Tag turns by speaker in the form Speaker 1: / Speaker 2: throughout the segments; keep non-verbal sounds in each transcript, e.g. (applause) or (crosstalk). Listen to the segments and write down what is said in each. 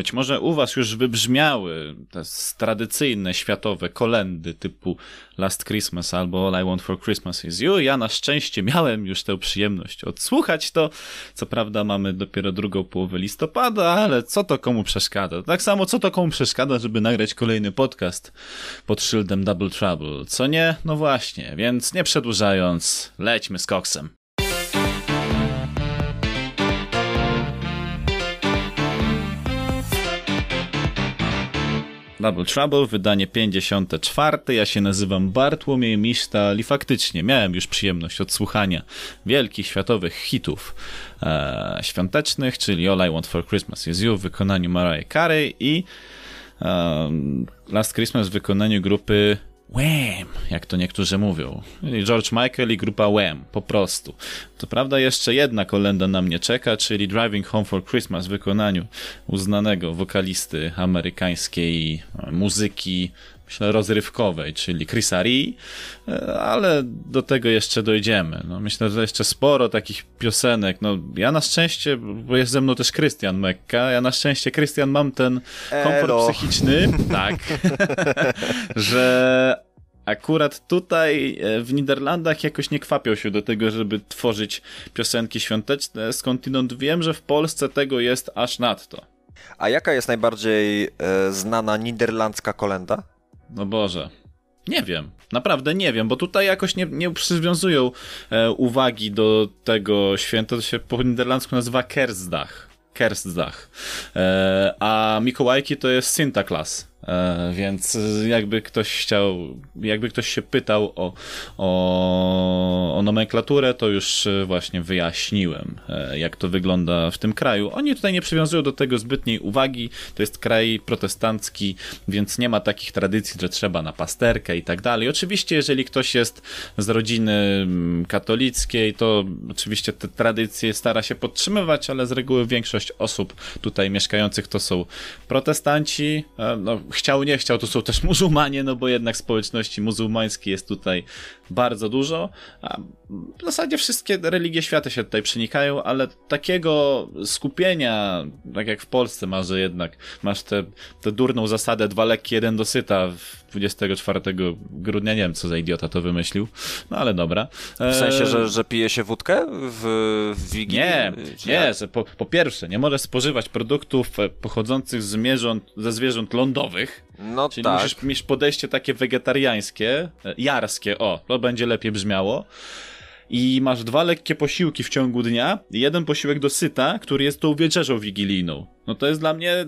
Speaker 1: Być może u was już wybrzmiały te tradycyjne światowe kolendy typu Last Christmas albo All I Want for Christmas is You. Ja na szczęście miałem już tę przyjemność odsłuchać to. Co prawda mamy dopiero drugą połowę listopada, ale co to komu przeszkadza? Tak samo co to komu przeszkadza, żeby nagrać kolejny podcast pod szyldem Double Trouble. Co nie? No właśnie, więc nie przedłużając, lećmy z koksem. Double Trouble, wydanie 54. Ja się nazywam Bartłomiej Misztal i faktycznie miałem już przyjemność odsłuchania wielkich światowych hitów e, świątecznych, czyli All I Want for Christmas is You w wykonaniu Mariah Carey i e, Last Christmas w wykonaniu grupy Wham, jak to niektórzy mówią. George Michael i grupa Wham, po prostu. To prawda, jeszcze jedna kolenda na mnie czeka, czyli Driving Home for Christmas w wykonaniu uznanego wokalisty amerykańskiej muzyki, myślę, rozrywkowej, czyli Chrisa Ree, ale do tego jeszcze dojdziemy. No, myślę, że jeszcze sporo takich piosenek. No, ja na szczęście, bo jest ze mną też Christian Mekka, ja na szczęście, Christian, mam ten komfort Elo. psychiczny, (laughs) tak, (laughs) że akurat tutaj e, w Niderlandach jakoś nie kwapią się do tego, żeby tworzyć piosenki świąteczne, skądinąd wiem, że w Polsce tego jest aż nadto.
Speaker 2: A jaka jest najbardziej e, znana niderlandzka kolenda?
Speaker 1: No Boże. Nie wiem, naprawdę nie wiem, bo tutaj jakoś nie, nie przywiązują e, uwagi do tego święta, to się po niderlandzku nazywa Kersdag. Kersdag. E, a Mikołajki to jest Sinterklaas. E, więc jakby ktoś chciał, jakby ktoś się pytał o, o, o nomenklaturę, to już właśnie wyjaśniłem, e, jak to wygląda w tym kraju. Oni tutaj nie przywiązują do tego zbytniej uwagi. To jest kraj protestancki, więc nie ma takich tradycji, że trzeba na pasterkę i tak dalej. Oczywiście, jeżeli ktoś jest z rodziny mm, katolickiej, to oczywiście te tradycje stara się podtrzymywać, ale z reguły większość osób tutaj mieszkających to są protestanci. E, no, chciał, nie chciał, to są też muzułmanie, no bo jednak społeczności muzułmańskiej jest tutaj bardzo dużo. A w zasadzie wszystkie religie świata się tutaj przenikają, ale takiego skupienia, tak jak w Polsce masz, że jednak masz tę durną zasadę dwa lekkie, jeden dosyta 24 grudnia, nie wiem co za idiota to wymyślił, no ale dobra.
Speaker 2: W sensie, że, że pije się wódkę w, w Wigilii?
Speaker 1: Nie, nie, że po, po pierwsze nie możesz spożywać produktów pochodzących z zwierząt, ze zwierząt lądowych, no czyli tak. musisz mieć podejście takie wegetariańskie, jarskie, o, to będzie lepiej brzmiało i masz dwa lekkie posiłki w ciągu dnia, jeden posiłek do syta, który jest tą wieczerzą wigilijną. No to jest dla mnie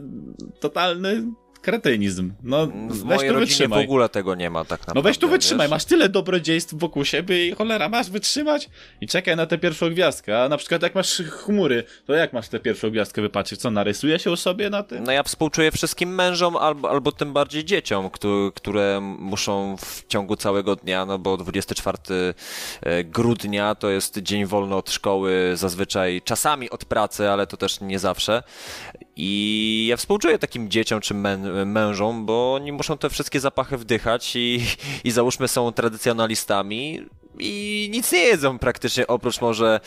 Speaker 1: totalny kretynizm. No,
Speaker 2: w weź tu wytrzymaj. w ogóle tego nie ma tak naprawdę.
Speaker 1: No weź tu wytrzymaj, wiesz? masz tyle dobrodziejstw wokół siebie i cholera, masz wytrzymać i czekaj na tę pierwszą gwiazdkę. A na przykład jak masz chmury, to jak masz tę pierwszą gwiazdkę wypatrzeć? Co, narysuje się u sobie na tym?
Speaker 2: No ja współczuję wszystkim mężom albo, albo tym bardziej dzieciom, które muszą w ciągu całego dnia, no bo 24 e, grudnia to jest dzień wolny od szkoły, zazwyczaj czasami od pracy, ale to też nie zawsze. I ja współczuję takim dzieciom czy mę mężom, bo oni muszą te wszystkie zapachy wdychać i, i załóżmy są tradycjonalistami i nic nie jedzą praktycznie, oprócz może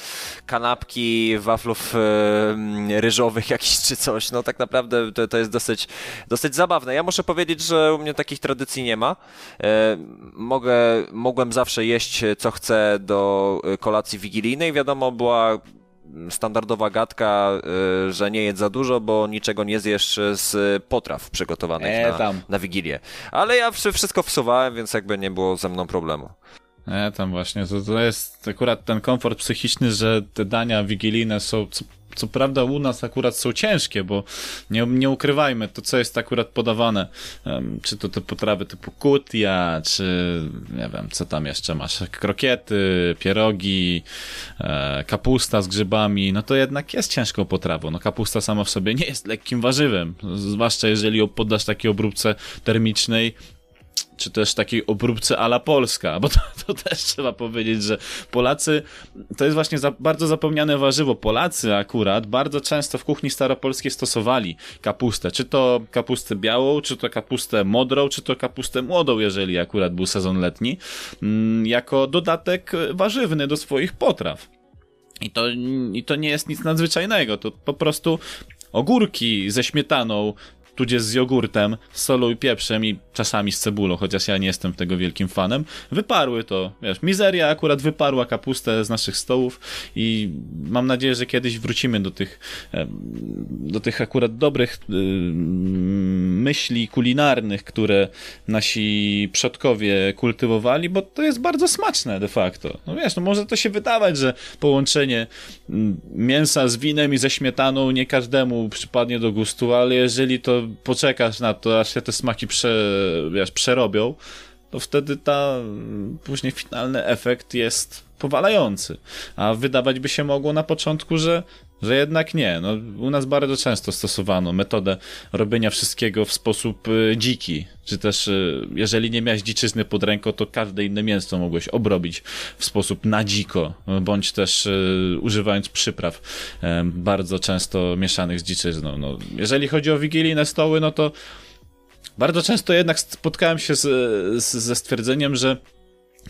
Speaker 2: kanapki, waflów e, ryżowych jakiś czy coś. No tak naprawdę to, to jest dosyć, dosyć zabawne. Ja muszę powiedzieć, że u mnie takich tradycji nie ma. E, mogę, mogłem zawsze jeść co chcę do kolacji wigilijnej. Wiadomo, była standardowa gadka, y, że nie jedz za dużo, bo niczego nie zjesz z potraw przygotowanych e, na, na Wigilię. Ale ja wszystko wsuwałem, więc jakby nie było ze mną problemu.
Speaker 1: E, tam właśnie, to, to jest akurat ten komfort psychiczny, że te dania wigilijne są co prawda u nas akurat są ciężkie, bo nie, nie ukrywajmy, to co jest akurat podawane, czy to te potrawy typu kutia, czy nie wiem, co tam jeszcze masz, krokiety, pierogi, e, kapusta z grzybami, no to jednak jest ciężką potrawą. No kapusta sama w sobie nie jest lekkim warzywem, zwłaszcza jeżeli ją poddasz takiej obróbce termicznej, czy też takiej obróbce ala Polska, bo to, to, też trzeba powiedzieć, że Polacy, to jest właśnie za, bardzo zapomniane warzywo. Polacy akurat bardzo często w kuchni staropolskiej stosowali kapustę, czy to kapustę białą, czy to kapustę modrą, czy to kapustę młodą, jeżeli akurat był sezon letni, mm, jako dodatek warzywny do swoich potraw. I to, I to nie jest nic nadzwyczajnego, to po prostu ogórki ze śmietaną, tudzież z jogurtem, z solą i pieprzem i czasami z cebulą, chociaż ja nie jestem tego wielkim fanem, wyparły to. Wiesz, mizeria akurat wyparła kapustę z naszych stołów i mam nadzieję, że kiedyś wrócimy do tych, do tych akurat dobrych y, myśli kulinarnych, które nasi przodkowie kultywowali, bo to jest bardzo smaczne de facto. No wiesz, no może to się wydawać, że połączenie mięsa z winem i ze śmietaną nie każdemu przypadnie do gustu, ale jeżeli to poczekasz na to, aż się te smaki prze, wiesz, przerobią, to wtedy ta później finalny efekt jest powalający. A wydawać by się mogło na początku, że, że jednak nie. No, u nas bardzo często stosowano metodę robienia wszystkiego w sposób y, dziki. Czy też, y, jeżeli nie miałeś dziczyzny pod ręką, to każde inne mięso mogłeś obrobić w sposób na dziko, bądź też y, używając przypraw bardzo często mieszanych z dziczyzną. No, jeżeli chodzi o wigilijne stoły, no to bardzo często jednak spotkałem się z, z, ze stwierdzeniem, że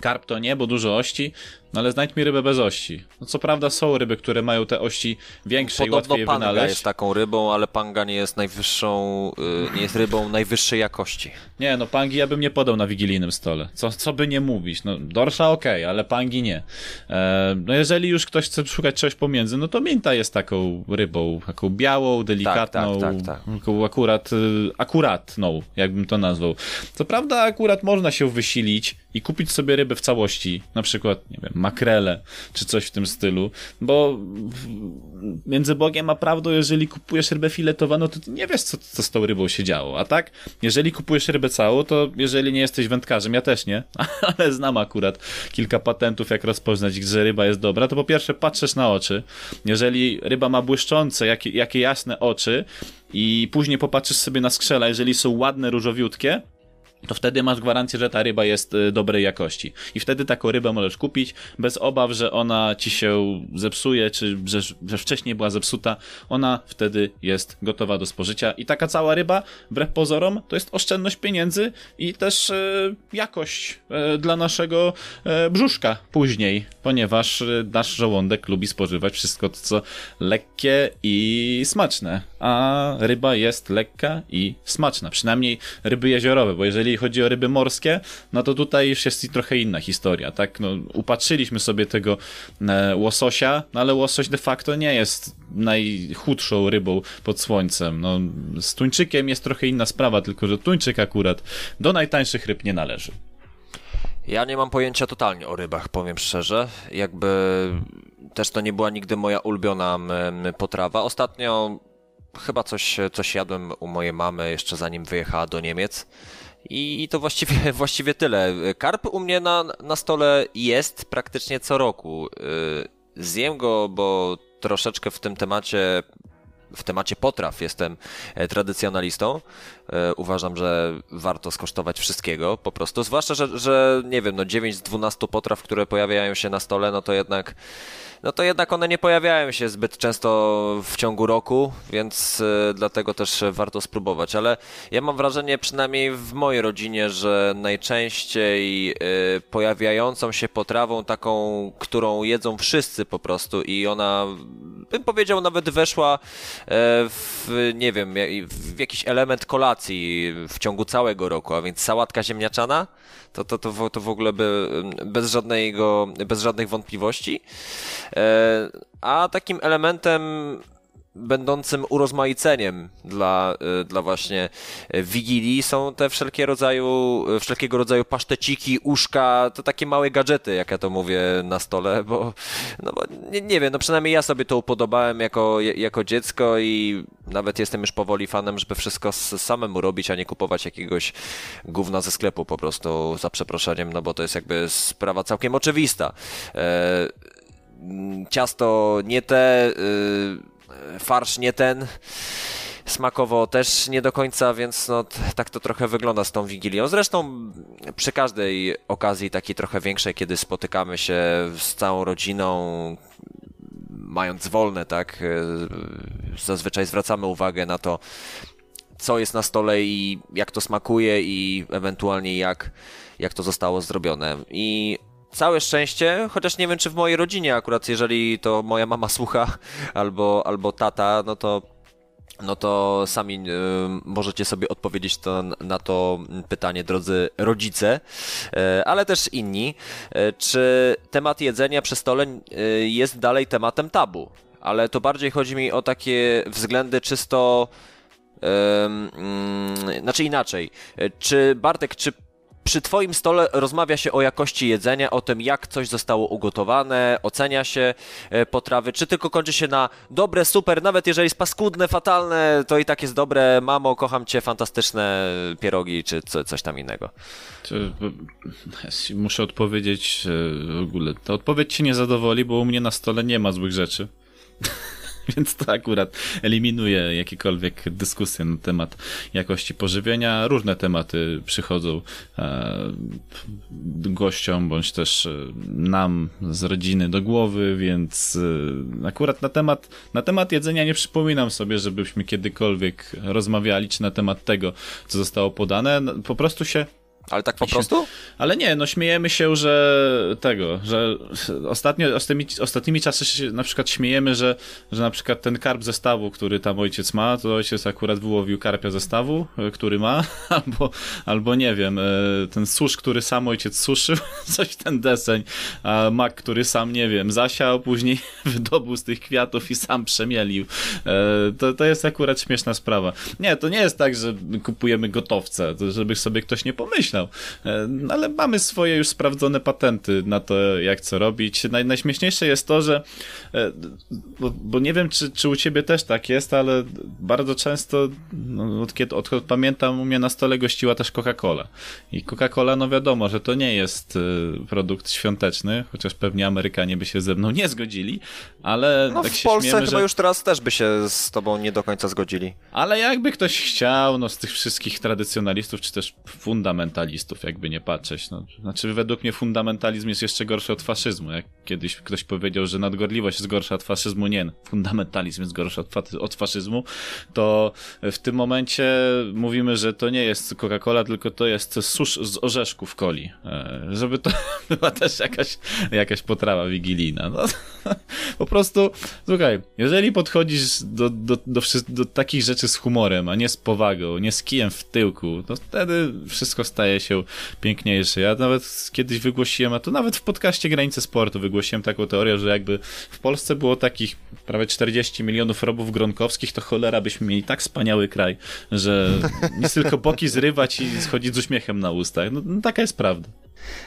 Speaker 1: karp to nie, bo dużo ości, no ale znajdź mi rybę bez ości. No co prawda są ryby, które mają te ości większe
Speaker 2: Podobno
Speaker 1: i łatwiej je
Speaker 2: panga
Speaker 1: wynaleźć.
Speaker 2: jest taką rybą, ale panga nie jest najwyższą, y, nie jest rybą najwyższej jakości.
Speaker 1: Nie, no pangi ja bym nie podał na wigilijnym stole. Co, co by nie mówić. No dorsza okej, okay, ale pangi nie. E, no jeżeli już ktoś chce szukać czegoś pomiędzy, no to minta jest taką rybą, taką białą, delikatną,
Speaker 2: tak, tak, tak, tak.
Speaker 1: akurat, y, akuratną, jakbym to nazwał. Co prawda akurat można się wysilić i kupić sobie rybę w całości, na przykład, nie wiem, makrele, czy coś w tym stylu, bo między Bogiem a prawdą, jeżeli kupujesz rybę filetowaną, to nie wiesz, co, co z tą rybą się działo, a tak, jeżeli kupujesz rybę całą, to jeżeli nie jesteś wędkarzem, ja też nie, (laughs) ale znam akurat kilka patentów, jak rozpoznać, że ryba jest dobra, to po pierwsze patrzysz na oczy, jeżeli ryba ma błyszczące, jakie, jakie jasne oczy i później popatrzysz sobie na skrzela, jeżeli są ładne, różowiutkie, to wtedy masz gwarancję, że ta ryba jest y, dobrej jakości. I wtedy taką rybę możesz kupić bez obaw, że ona ci się zepsuje, czy że, że wcześniej była zepsuta. Ona wtedy jest gotowa do spożycia. I taka cała ryba, wbrew pozorom, to jest oszczędność pieniędzy i też y, jakość y, dla naszego y, brzuszka później, ponieważ nasz żołądek lubi spożywać wszystko to, co lekkie i smaczne. A ryba jest lekka i smaczna. Przynajmniej ryby jeziorowe, bo jeżeli chodzi o ryby morskie, no to tutaj już jest trochę inna historia, tak? No, upatrzyliśmy sobie tego e, łososia, no ale łosoś de facto nie jest najchudszą rybą pod słońcem. No, z tuńczykiem jest trochę inna sprawa, tylko że tuńczyk akurat do najtańszych ryb nie należy.
Speaker 2: Ja nie mam pojęcia totalnie o rybach, powiem szczerze. Jakby też to nie była nigdy moja ulubiona potrawa. Ostatnio chyba coś, coś jadłem u mojej mamy jeszcze zanim wyjechała do Niemiec. I to właściwie, (laughs) właściwie tyle. Karp u mnie na, na stole jest praktycznie co roku. Y, zjem go, bo troszeczkę w tym temacie w temacie potraw jestem e, tradycjonalistą. E, uważam, że warto skosztować wszystkiego po prostu. Zwłaszcza, że, że nie wiem, no 9 z 12 potraw, które pojawiają się na stole, no to jednak no to jednak one nie pojawiają się zbyt często w ciągu roku, więc y, dlatego też warto spróbować. Ale ja mam wrażenie, przynajmniej w mojej rodzinie, że najczęściej pojawiającą się potrawą taką, którą jedzą wszyscy po prostu i ona, bym powiedział, nawet weszła e, w, nie wiem, w jakiś element kolacji w ciągu całego roku, a więc sałatka ziemniaczana, to, to, to, to w ogóle by, bez, żadnego, bez żadnych wątpliwości. E, a takim elementem będącym urozmaiceniem dla, y, dla właśnie Wigilii są te wszelkie rodzaju, wszelkiego rodzaju paszteciki, uszka, to takie małe gadżety, jak ja to mówię na stole, bo, no bo nie, nie wiem, no przynajmniej ja sobie to upodobałem jako, jako dziecko i nawet jestem już powoli fanem, żeby wszystko samemu robić, a nie kupować jakiegoś gówna ze sklepu po prostu, za przeproszeniem, no bo to jest jakby sprawa całkiem oczywista. E, ciasto nie te... Y, farsz nie ten. Smakowo też nie do końca, więc no, tak to trochę wygląda z tą Wigilią. Zresztą przy każdej okazji takiej trochę większej, kiedy spotykamy się z całą rodziną, mając wolne, tak, zazwyczaj zwracamy uwagę na to, co jest na stole i jak to smakuje i ewentualnie jak, jak to zostało zrobione. I całe szczęście, chociaż nie wiem, czy w mojej rodzinie akurat, jeżeli to moja mama słucha albo, albo tata, no to no to sami y, możecie sobie odpowiedzieć to, na to pytanie, drodzy rodzice, y, ale też inni. Y, czy temat jedzenia przy stole jest dalej tematem tabu? Ale to bardziej chodzi mi o takie względy czysto. Yy, znaczy inaczej. Czy Bartek, czy przy Twoim stole rozmawia się o jakości jedzenia, o tym, jak coś zostało ugotowane, ocenia się e, potrawy, czy tylko kończy się na dobre, super, nawet jeżeli jest paskudne, fatalne, to i tak jest dobre, mamo, kocham Cię, fantastyczne pierogi, czy co, coś tam innego.
Speaker 1: Muszę odpowiedzieć w ogóle. Ta odpowiedź Cię nie zadowoli, bo u mnie na stole nie ma złych rzeczy. (laughs) Więc to akurat eliminuje jakiekolwiek dyskusje na temat jakości pożywienia. Różne tematy przychodzą e, gościom, bądź też e, nam z rodziny do głowy, więc e, akurat na temat, na temat jedzenia nie przypominam sobie, żebyśmy kiedykolwiek rozmawiali, czy na temat tego, co zostało podane. No, po prostu się
Speaker 2: ale tak po prostu?
Speaker 1: Ale nie, no śmiejemy się, że tego, że ostatnio, ostatnimi, ostatnimi czasy się na przykład śmiejemy, że, że na przykład ten karp zestawu, który tam ojciec ma, to ojciec akurat wyłowił karpia zestawu, e, który ma, (laughs) albo, albo nie wiem, e, ten susz, który sam ojciec suszył, (laughs) coś ten deseń, a mak, który sam, nie wiem, zasiał, później (laughs) wydobył z tych kwiatów i sam przemielił. E, to, to jest akurat śmieszna sprawa. Nie, to nie jest tak, że kupujemy gotowce, to żeby sobie ktoś nie pomyślał, myślał. E, ale mamy swoje już sprawdzone patenty na to, jak co robić. Naj, najśmieszniejsze jest to, że e, bo, bo, nie wiem, czy, czy u ciebie też tak jest, ale bardzo często, no, od kiedy odkąd pamiętam, u mnie na stole gościła też Coca-Cola. I Coca-Cola, no wiadomo, że to nie jest e, produkt świąteczny, chociaż pewnie Amerykanie by się ze mną nie zgodzili, ale
Speaker 2: no,
Speaker 1: tak
Speaker 2: w Polsce
Speaker 1: śmiemy,
Speaker 2: chyba że... już teraz też by się z tobą nie do końca zgodzili.
Speaker 1: Ale jakby ktoś chciał, no z tych wszystkich tradycjonalistów, czy też fundamentalistów, fundamentalistów, jakby nie patrzeć. No, znaczy, według mnie fundamentalizm jest jeszcze gorszy od faszyzmu. Jak kiedyś ktoś powiedział, że nadgorliwość jest gorsza od faszyzmu, nie, fundamentalizm jest gorszy od, fa od faszyzmu, to w tym momencie mówimy, że to nie jest Coca-Cola, tylko to jest susz z orzeszków coli. E, żeby to (laughs) była też jakaś, jakaś potrawa wigilijna. No, (laughs) po prostu, słuchaj, jeżeli podchodzisz do, do, do, do takich rzeczy z humorem, a nie z powagą, nie z kijem w tyłku, to wtedy wszystko staje staje się piękniejszy. Ja nawet kiedyś wygłosiłem, a to nawet w podcaście Granice Sportu wygłosiłem taką teorię, że jakby w Polsce było takich prawie 40 milionów robów gronkowskich, to cholera byśmy mieli tak wspaniały kraj, że (laughs) nic tylko boki zrywać i schodzić z uśmiechem na ustach. No, no taka jest prawda.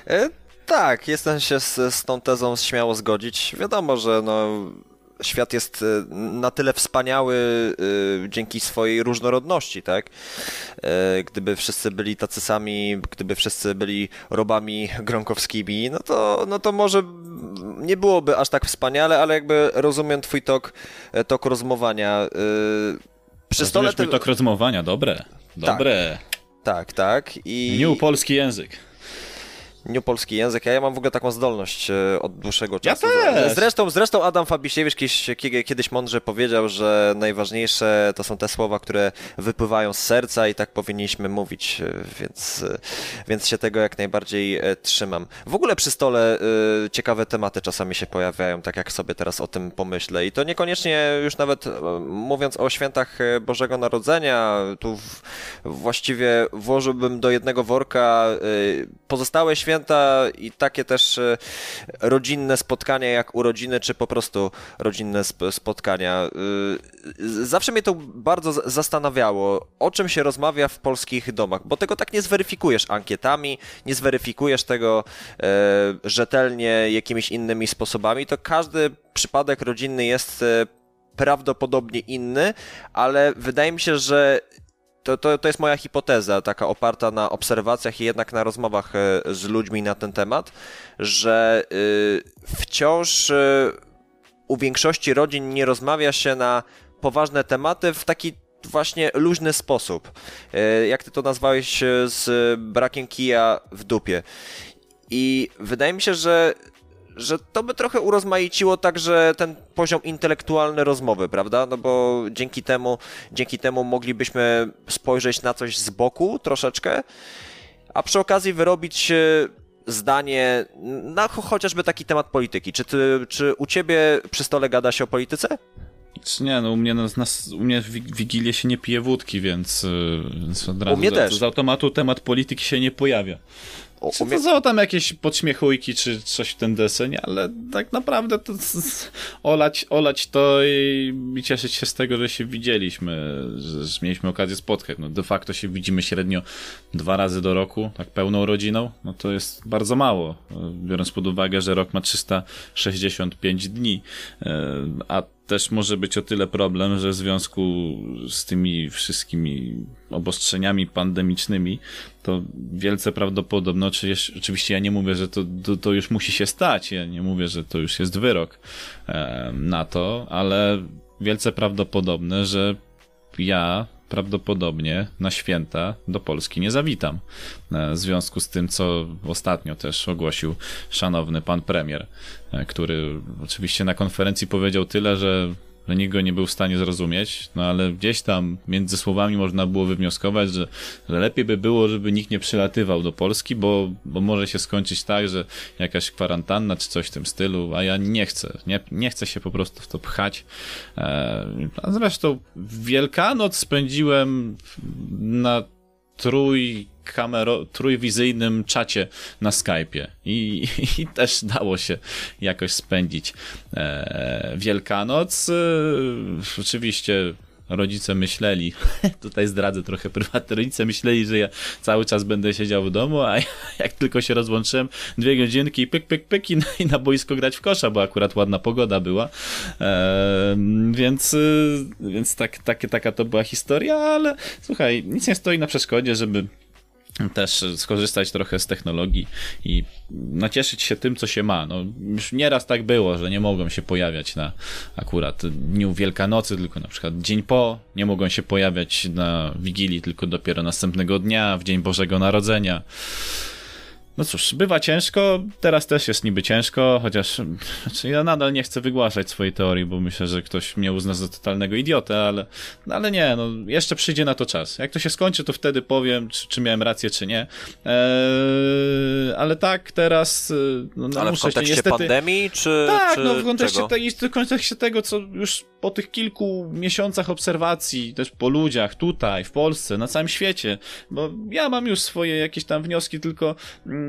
Speaker 2: E, tak, jestem się z, z tą tezą śmiało zgodzić. Wiadomo, że no świat jest e, na tyle wspaniały e, dzięki swojej różnorodności, tak? E, gdyby wszyscy byli tacy sami, gdyby wszyscy byli robami gronkowskimi, no to, no to może nie byłoby aż tak wspaniale, ale jakby rozumiem twój tok, tok rozmowania.
Speaker 1: Przy stole ty... tok rozmowania, dobre, dobre.
Speaker 2: Tak, tak. tak. I...
Speaker 1: New polski język
Speaker 2: dniu polski język, a ja mam w ogóle taką zdolność e, od dłuższego czasu.
Speaker 1: Ja też.
Speaker 2: Zresztą, zresztą Adam Fabisiewicz kiedyś, kiedyś mądrze powiedział, że najważniejsze to są te słowa, które wypływają z serca i tak powinniśmy mówić, e, więc, e, więc się tego jak najbardziej trzymam. W ogóle przy stole ciekawe tematy czasami się pojawiają, tak jak sobie teraz o tym pomyślę i to niekoniecznie już nawet mówiąc o świętach Bożego Narodzenia, tu właściwie włożyłbym do jednego worka pozostałe święta święta i takie też e, rodzinne spotkania jak urodziny, czy po prostu rodzinne spotkania. E, zawsze mnie to bardzo zastanawiało, o czym się rozmawia w polskich domach, bo tego tak nie zweryfikujesz ankietami, nie zweryfikujesz tego e, rzetelnie jakimiś innymi sposobami, to każdy przypadek rodzinny jest prawdopodobnie inny, ale wydaje mi się, że to, to, to jest moja hipoteza, taka oparta na obserwacjach i jednak na rozmowach e, z ludźmi na ten temat, że y, wciąż y, u większości rodzin nie rozmawia się na poważne tematy w taki właśnie luźny sposób. E, jak ty to nazwałeś z brakiem kija w dupie. I wydaje mi się, że że to by trochę urozmaiciło także ten poziom intelektualny rozmowy, prawda? No bo dzięki temu, dzięki temu moglibyśmy spojrzeć na coś z boku troszeczkę, a przy okazji wyrobić e, zdanie na chociażby taki temat polityki. Czy, ty, czy u ciebie przy stole gada się o polityce?
Speaker 1: Nie, no u mnie, nas, nas, u mnie w Wigilię się nie pije wódki, więc, y, więc od razu
Speaker 2: u mnie
Speaker 1: z,
Speaker 2: też.
Speaker 1: z automatu temat polityki się nie pojawia.
Speaker 2: O,
Speaker 1: są tam jakieś podśmiechujki, czy coś w ten deseń, ale tak naprawdę to olać, olać to i, i cieszyć się z tego, że się widzieliśmy, że, że mieliśmy okazję spotkać. No de facto się widzimy średnio dwa razy do roku, tak pełną rodziną, no to jest bardzo mało, biorąc pod uwagę, że rok ma 365 dni, e, a też może być o tyle problem, że w związku z tymi wszystkimi obostrzeniami pandemicznymi, to wielce prawdopodobne, oczywiście ja nie mówię, że to, to, to, już musi się stać, ja nie mówię, że to już jest wyrok na to, ale wielce prawdopodobne, że ja prawdopodobnie na święta do Polski nie zawitam. E, W związku z tym, co ostatnio też ogłosił szanowny pan premier, e, który oczywiście na konferencji powiedział tyle, że że nikt go nie był w stanie zrozumieć, no ale gdzieś tam między słowami można było wywnioskować, że, że lepiej by było, żeby nikt nie przylatywał do Polski, bo, bo może się skończyć tak, że jakaś kwarantanna czy coś w tym stylu, a ja nie chcę, nie, nie chcę się po prostu w to pchać. E, a zresztą Wielkanoc spędziłem na trój kamero, trójwizyjnym czacie na Skype'ie I, (laughs) i też dało się jakoś spędzić e, Wielkanoc. E, oczywiście rodzice myśleli, (laughs) tutaj zdradzę trochę prywatnie, rodzice myśleli, że ja cały czas będę siedział w domu, a (laughs) jak tylko się rozłączyłem, dwie godzinki pyk, pyk, pyk i na, i na boisko grać w kosza, bo akurat ładna pogoda była. E, więc więc tak, tak, taka to była historia, ale słuchaj, nic nie stoi na przeszkodzie, żeby też skorzystać trochę z technologii i nacieszyć się tym, co się ma. No, już nieraz tak było, że nie mogą się pojawiać na akurat dniu Wielkanocy, tylko na przykład dzień po, nie mogą się pojawiać na Wigilii, tylko dopiero następnego dnia, w Dzień Bożego Narodzenia. No cóż, bywa ciężko, teraz też jest niby ciężko, chociaż znaczy ja nadal nie chcę wygłaszać swojej teorii, bo myślę, że ktoś mnie uzna za totalnego idiotę, ale, no ale nie, no jeszcze przyjdzie na to czas. Jak to się skończy, to wtedy powiem, czy, czy miałem rację, czy nie. Eee, ale tak, teraz no, no
Speaker 2: Ale w kontekście
Speaker 1: się niestety...
Speaker 2: pandemii, czy
Speaker 1: Tak,
Speaker 2: czy
Speaker 1: no w kontekście, tej, w kontekście tego, co już po tych kilku miesiącach obserwacji, też po ludziach tutaj, w Polsce, na całym świecie, bo ja mam już swoje jakieś tam wnioski, tylko mm,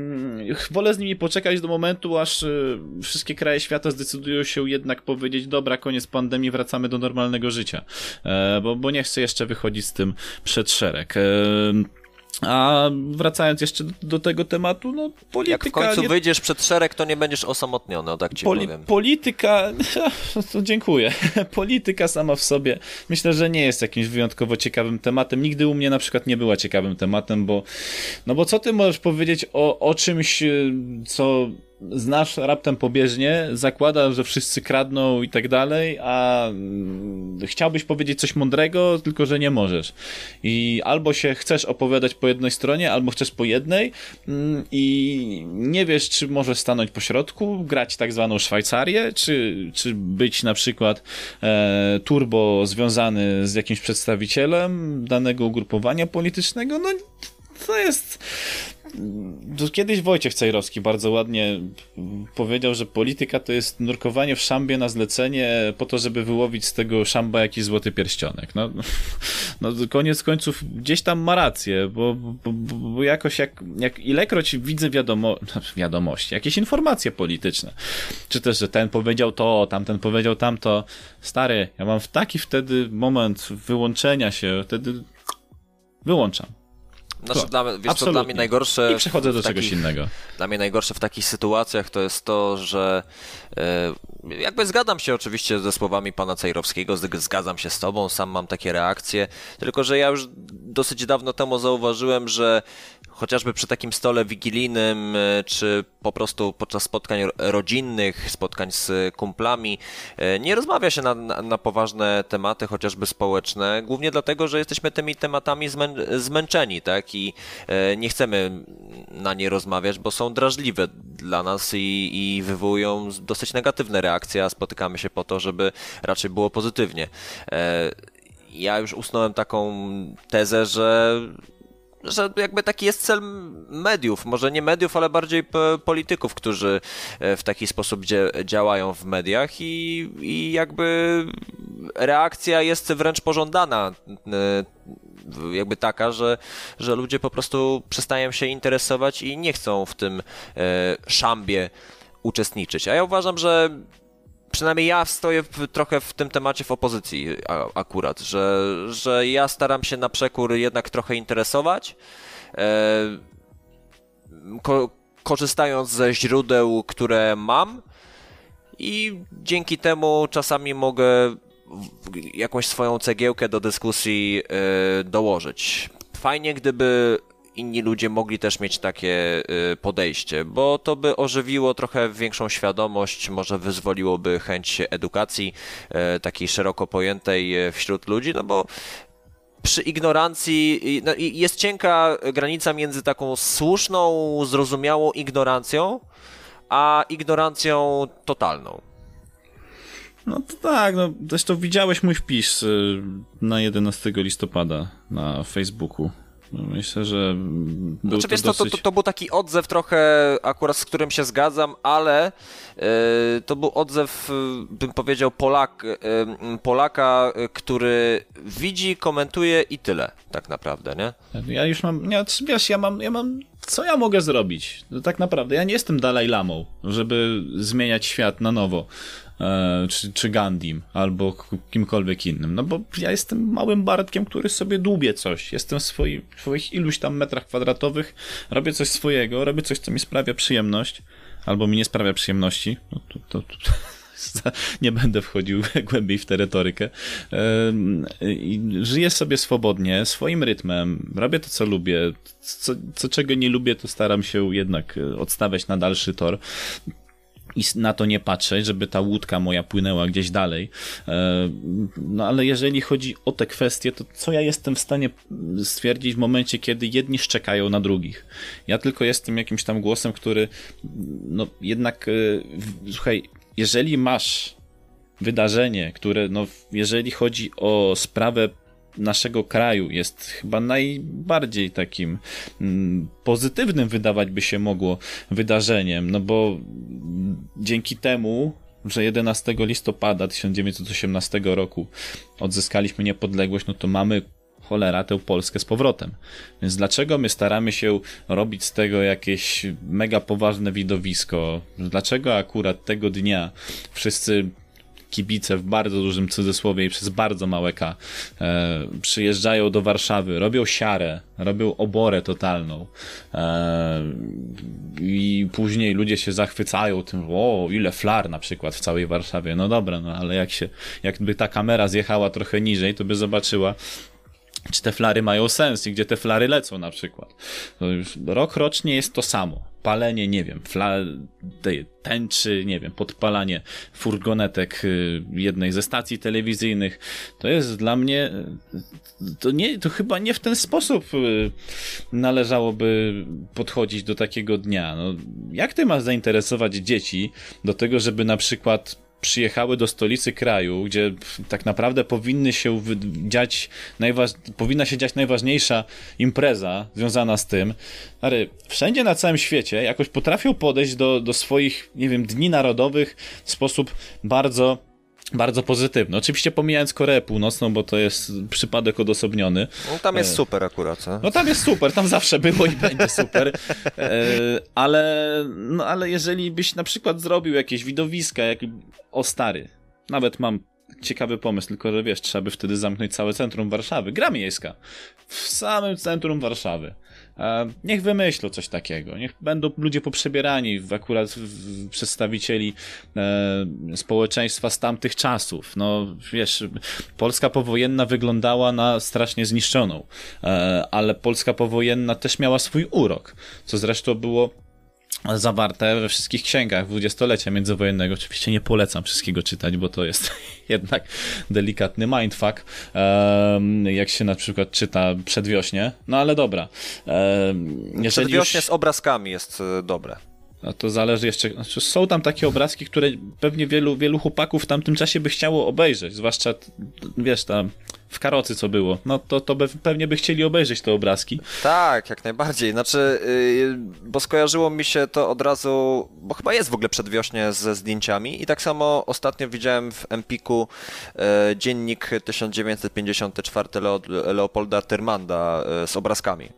Speaker 1: wolę z nimi poczekać do momentu, aż y, wszystkie kraje świata zdecydują się jednak powiedzieć, dobra, koniec pandemii, wracamy do normalnego życia, e, bo, bo nie chcę jeszcze wychodzić z tym przed szereg. A wracając jeszcze do, tego tematu, no polityka...
Speaker 2: Jak w końcu
Speaker 1: nie-
Speaker 2: wyjdziesz przed szereg, to nie będziesz osamotniony, o tak ci
Speaker 1: Poli-
Speaker 2: powiem.
Speaker 1: polityka, (laughs) dziękuję. (laughs) Polityka sama w sobie myślę, że nie jest jakimś wyjątkowo ciekawym tematem. Nigdy u mnie na przykład nie była ciekawym tematem, bo no bo co ty możesz powiedzieć o, o czymś, y, co znasz raptem pobieżnie, zakłada, że wszyscy kradną i tak dalej, a mm, chciałbyś powiedzieć coś mądrego, tylko że nie możesz. I albo się chcesz opowiadać po jednej stronie, albo chcesz po jednej mm, i nie wiesz, czy możesz stanąć po środku, grać tak zwaną Szwajcarię, czy, czy być na przykład e, turbo związany z jakimś przedstawicielem danego ugrupowania politycznego. No to jest Kiedyś Wojciech Cejrowski bardzo ładnie powiedział, że polityka to jest nurkowanie w szambie na zlecenie po to, żeby wyłowić z tego szamba jakiś złoty pierścionek. No, no koniec końców gdzieś tam ma rację, bo, bo, bo jakoś jak, jak ilekroć widzę wiadomo, wiadomości, jakieś informacje polityczne, czy też, że ten powiedział to, tamten powiedział tamto, stary, ja mam w taki wtedy moment wyłączenia się, wtedy wyłączam.
Speaker 2: Znaczy, dla, wiesz co, dla
Speaker 1: Absolutnie.
Speaker 2: mnie najgorsze...
Speaker 1: I przechodzę do czegoś
Speaker 2: takich-
Speaker 1: innego.
Speaker 2: Dla mnie najgorsze w takich sytuacjach to jest to, że e, jakby zgadzam się oczywiście ze słowami pana Cejrowskiego, zg- zgadzam się z tobą, sam mam takie reakcje, tylko że ja już dosyć dawno temu zauważyłem, że chociażby przy takim stole wigilijnym, e, czy po prostu podczas spotkań ro- rodzinnych, spotkań z kumplami, e, nie rozmawia się na, na, poważne tematy, chociażby społeczne, głównie dlatego, że jesteśmy tymi tematami zmę, zmęczeni, tak, i e, nie chcemy na nie rozmawiać, bo są drażliwe dla nas i, i wywołują dosyć negatywne reakcje, a spotykamy się po to, żeby raczej było pozytywnie. Ja już usnąłem taką tezę, że że jakby taki jest cel mediów, może nie mediów, ale bardziej polityków, którzy e, w taki sposób dzia- działają w mediach i, i jakby reakcja jest wręcz pożądana jakby taka, że, że ludzie po prostu przestają się interesować i nie chcą w tym szambie uczestniczyć. A ja uważam, że przynajmniej ja stoję w, trochę w tym temacie w opozycji a, akurat, że, że ja staram się na przekór jednak trochę interesować. E, ko, korzystając ze źródeł, które mam i dzięki temu czasami mogę jakąś swoją cegiełkę do dyskusji e, dołożyć. Fajnie, gdyby inni ludzie mogli też mieć takie y, podejście, bo to by ożywiło trochę większą świadomość, może wyzwoliłoby chęć edukacji y, takiej szeroko pojętej y, wśród ludzi, no bo przy ignorancji no, jest cienka granica między taką słuszną, zrozumiałą ignorancją, a ignorancją totalną.
Speaker 1: No to tak, no zresztą widziałeś mój wpis na 11 listopada na Facebooku. No myślę, że był znaczy, to, wiesz, dosyć...
Speaker 2: to, to, to, był taki odzew trochę akurat z którym się zgadzam, ale yy, to był odzew, e, bym powiedział, Polak, yy, Polaka, który widzi, komentuje i tyle, tak naprawdę, nie?
Speaker 1: Ja już mam, nie, wiesz, ja mam, ja mam co ja mogę zrobić? No, tak naprawdę, ja nie jestem Dalaj Lamą, żeby zmieniać świat na nowo. E, czy, czy Gandim, albo kimkolwiek innym. No bo ja jestem małym Bartkiem, który sobie dłubie coś. Jestem w swoich, w swoich iluś tam metrach kwadratowych, robię coś swojego, robię coś, co mi sprawia przyjemność, albo mi nie sprawia przyjemności. No to, to, to (laughs) nie będę wchodził (laughs) głębiej w tę retorykę. I żyję sobie swobodnie, swoim rytmem, robię to, co lubię. Co, co czego nie lubię, to staram się jednak odstawiać na dalszy tor i na to nie patrzeć, żeby ta łódka moja płynęła gdzieś dalej. E, no ale jeżeli chodzi o te kwestie, to co ja jestem w stanie stwierdzić w momencie, kiedy jedni szczekają na drugich? Ja tylko jestem jakimś tam głosem, który no jednak e, słuchaj, jeżeli masz wydarzenie, które no jeżeli chodzi o sprawę naszego kraju jest chyba najbardziej takim mm, pozytywnym wydawać by się mogło wydarzeniem, no bo dzięki temu, że 11 listopada 1918 roku odzyskaliśmy niepodległość, no to mamy cholera tę Polskę z powrotem. Więc dlaczego my staramy się robić z tego jakieś mega poważne widowisko? Dlaczego akurat tego dnia wszyscy kibice w bardzo dużym cudzysłowie i przez bardzo małe K e, przyjeżdżają do Warszawy, robią siarę, robią oborę totalną e, i później ludzie się zachwycają tym, o ile flar na przykład w całej Warszawie. No dobra, no ale jak się, jakby ta kamera zjechała trochę niżej, to by zobaczyła, czy te flary mają sens i gdzie te flary lecą na przykład. Rok rocznie jest to samo. Palenie, nie wiem, fla, tęczy, nie wiem, podpalanie furgonetek y, jednej ze stacji telewizyjnych. To jest dla mnie, to, nie, to chyba nie w ten sposób y, należałoby podchodzić do takiego dnia. No, jak ty masz zainteresować dzieci do tego, żeby na przykład przyjechały do stolicy kraju, gdzie tak naprawdę powinny się dziać najważ... powinna się dziać najważniejsza impreza związana z tym, ale wszędzie na całym świecie jakoś potrafią podejść do, do swoich, nie wiem, dni narodowych w sposób bardzo bardzo pozytywny. Oczywiście pomijając Koreę Północną, bo to jest przypadek odosobniony.
Speaker 2: No, tam jest e, super akurat. Co?
Speaker 1: No tam jest super, tam zawsze było i będzie super. E, ale, no, ale jeżeli byś na przykład zrobił jakieś widowiska, jak o stary, nawet mam ciekawy pomysł, tylko że wiesz, trzeba by wtedy zamknąć całe centrum Warszawy. Gra miejska. W samym centrum Warszawy. Niech wymyślą coś takiego. Niech będą ludzie poprzebierani, w akurat w przedstawicieli e, społeczeństwa z tamtych czasów. No wiesz, Polska powojenna wyglądała na strasznie zniszczoną, e, ale Polska powojenna też miała swój urok, co zresztą było zawarte we wszystkich księgach dwudziestolecia międzywojennego. Oczywiście nie polecam wszystkiego czytać, bo to jest (laughs) jednak delikatny mindfuck, jak się na przykład czyta Przedwiośnie, no ale dobra.
Speaker 2: Jeżeli Przedwiośnie już... z obrazkami jest e, dobre.
Speaker 1: To zależy jeszcze. Znaczy są tam takie obrazki, które pewnie wielu, wielu chłopaków w tamtym czasie by chciało obejrzeć. Zwłaszcza, wiesz, tam w karocy co było. No to, to pewnie by chcieli obejrzeć te obrazki.
Speaker 2: Tak, jak najbardziej. Znaczy, yy, bo skojarzyło mi się to od razu, bo chyba jest w ogóle przedwiośnie ze zdjęciami. I tak samo ostatnio widziałem w Empiku yy, dziennik 1954 Leo, Leopolda Tyrmanda yy, z obrazkami.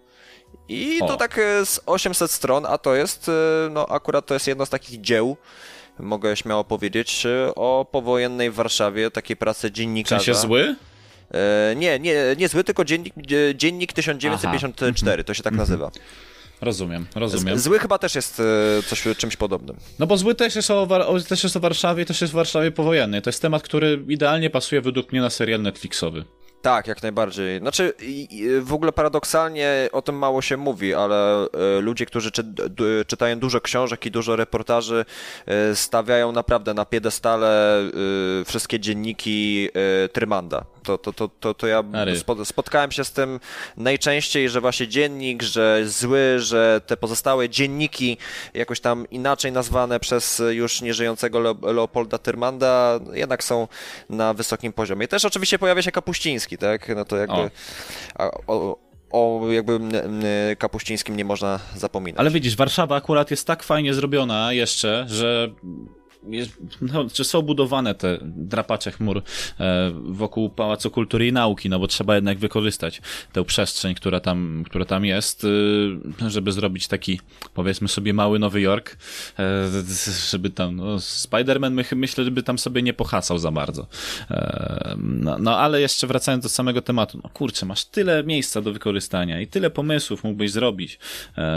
Speaker 2: I o. to tak e, z 800 stron, a to jest, e, no akurat to jest jedno z takich dzieł, mogę śmiało powiedzieć, e, o powojennej Warszawie, takiej pracy dziennikarza.
Speaker 1: W sensie zły?
Speaker 2: nie, nie, nie zły, tylko dziennik, dziennik 1954, Aha. to się tak mhm. nazywa.
Speaker 1: Rozumiem, rozumiem.
Speaker 2: Zły chyba też jest coś, czymś podobnym.
Speaker 1: No bo zły też jest, o, też jest o Warszawie, też jest o Warszawie powojennej. To jest temat, który idealnie pasuje według mnie na serial Netflixowy.
Speaker 2: Tak, jak najbardziej. Znaczy, w ogóle paradoksalnie o tym mało się mówi, ale e, ludzie, którzy czy, czytają dużo książek i dużo reportaży, e, stawiają naprawdę na piedestale e, wszystkie dzienniki Trymanda. To, to, to, to, to ja spotkałem się z tym najczęściej, że właśnie dziennik, że zły, że te pozostałe dzienniki jakoś tam inaczej nazwane przez już nieżyjącego Leopolda Tyrmanda jednak są na wysokim poziomie. Też oczywiście pojawia się Kapuściński, tak? No to jakby... O. o, o jakby Kapuścińskim nie można zapominać.
Speaker 1: Ale widzisz, Warszawa akurat jest tak fajnie zrobiona jeszcze, że no, czy są budowane te drapacze chmur e, wokół Pałacu Kultury i Nauki, no bo trzeba jednak wykorzystać tę przestrzeń, która tam, która tam jest, e, żeby zrobić taki, powiedzmy sobie, mały Nowy Jork, e, żeby tam, no, Spider-Man my, myślę, żeby tam sobie nie pohasał za bardzo. No, no, ale jeszcze wracając do samego tematu, no kurczę, masz tyle miejsca do wykorzystania i tyle pomysłów mógłbyś zrobić,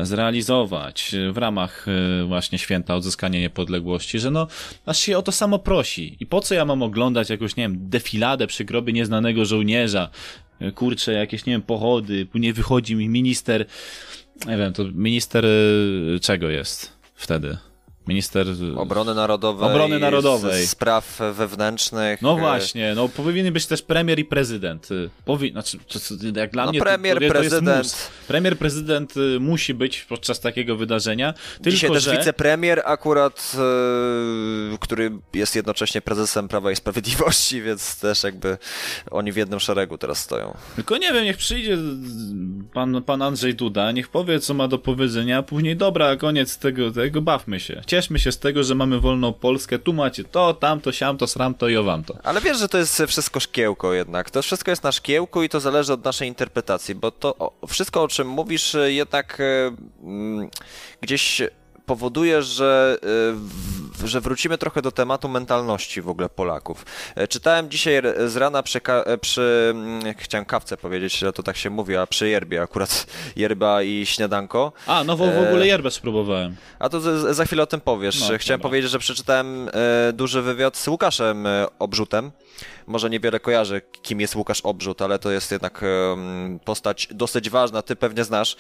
Speaker 1: zrealizować w ramach właśnie święta odzyskania niepodległości, że no aż się o to samo prosi. I po co ja mam oglądać jakąś, nie wiem, defiladę przy grobie nieznanego żołnierza, kurczę, jakieś, nie wiem, pochody, nie wychodzi mi minister, nie wiem, to minister y, czego jest wtedy? Minister
Speaker 2: Obrony Narodowej,
Speaker 1: Obrony Narodowej.
Speaker 2: Spraw Wewnętrznych.
Speaker 1: No właśnie, no powinien być też premier i prezydent. Powi znaczy, jak dla
Speaker 2: no
Speaker 1: mnie
Speaker 2: premier,
Speaker 1: to, to
Speaker 2: prezydent.
Speaker 1: Premier, prezydent y, musi być podczas takiego wydarzenia. Tylko,
Speaker 2: Dzisiaj też
Speaker 1: że...
Speaker 2: wicepremier akurat, yy, który jest jednocześnie prezesem Prawa i Sprawiedliwości, (laughs) więc też jakby oni w jednym szeregu teraz stoją.
Speaker 1: Tylko nie wiem, niech przyjdzie pan, pan Andrzej Duda, niech powie, co ma do powiedzenia, a później dobra, koniec tego, tego bawmy się cieszmy się z tego, że mamy wolną Polskę, tu macie to, tamto, siamto, sramto i owamto.
Speaker 2: Ale wiesz, że to jest wszystko szkiełko jednak. To wszystko jest na szkiełku i to zależy od naszej interpretacji, bo to wszystko, o czym mówisz, jednak gdzieś powoduje, że, y, że wrócimy trochę do tematu mentalności w ogóle Polaków. E, czytałem dzisiaj z rana przy, e, przy mm, chciałem kawce powiedzieć, że to tak się mówi, a przy yerbie akurat (laughs) yerba i śniadanko.
Speaker 1: A, no w, w ogóle yerbę spróbowałem.
Speaker 2: A to z, za chwilę o tym powiesz. No, chciałem dobra. powiedzieć, że przeczytałem e, duży wywiad z Łukaszem Obrzutem, może niewiele kojarzy, kim jest Łukasz Obrzut, ale to jest jednak postać dosyć ważna, ty pewnie znasz.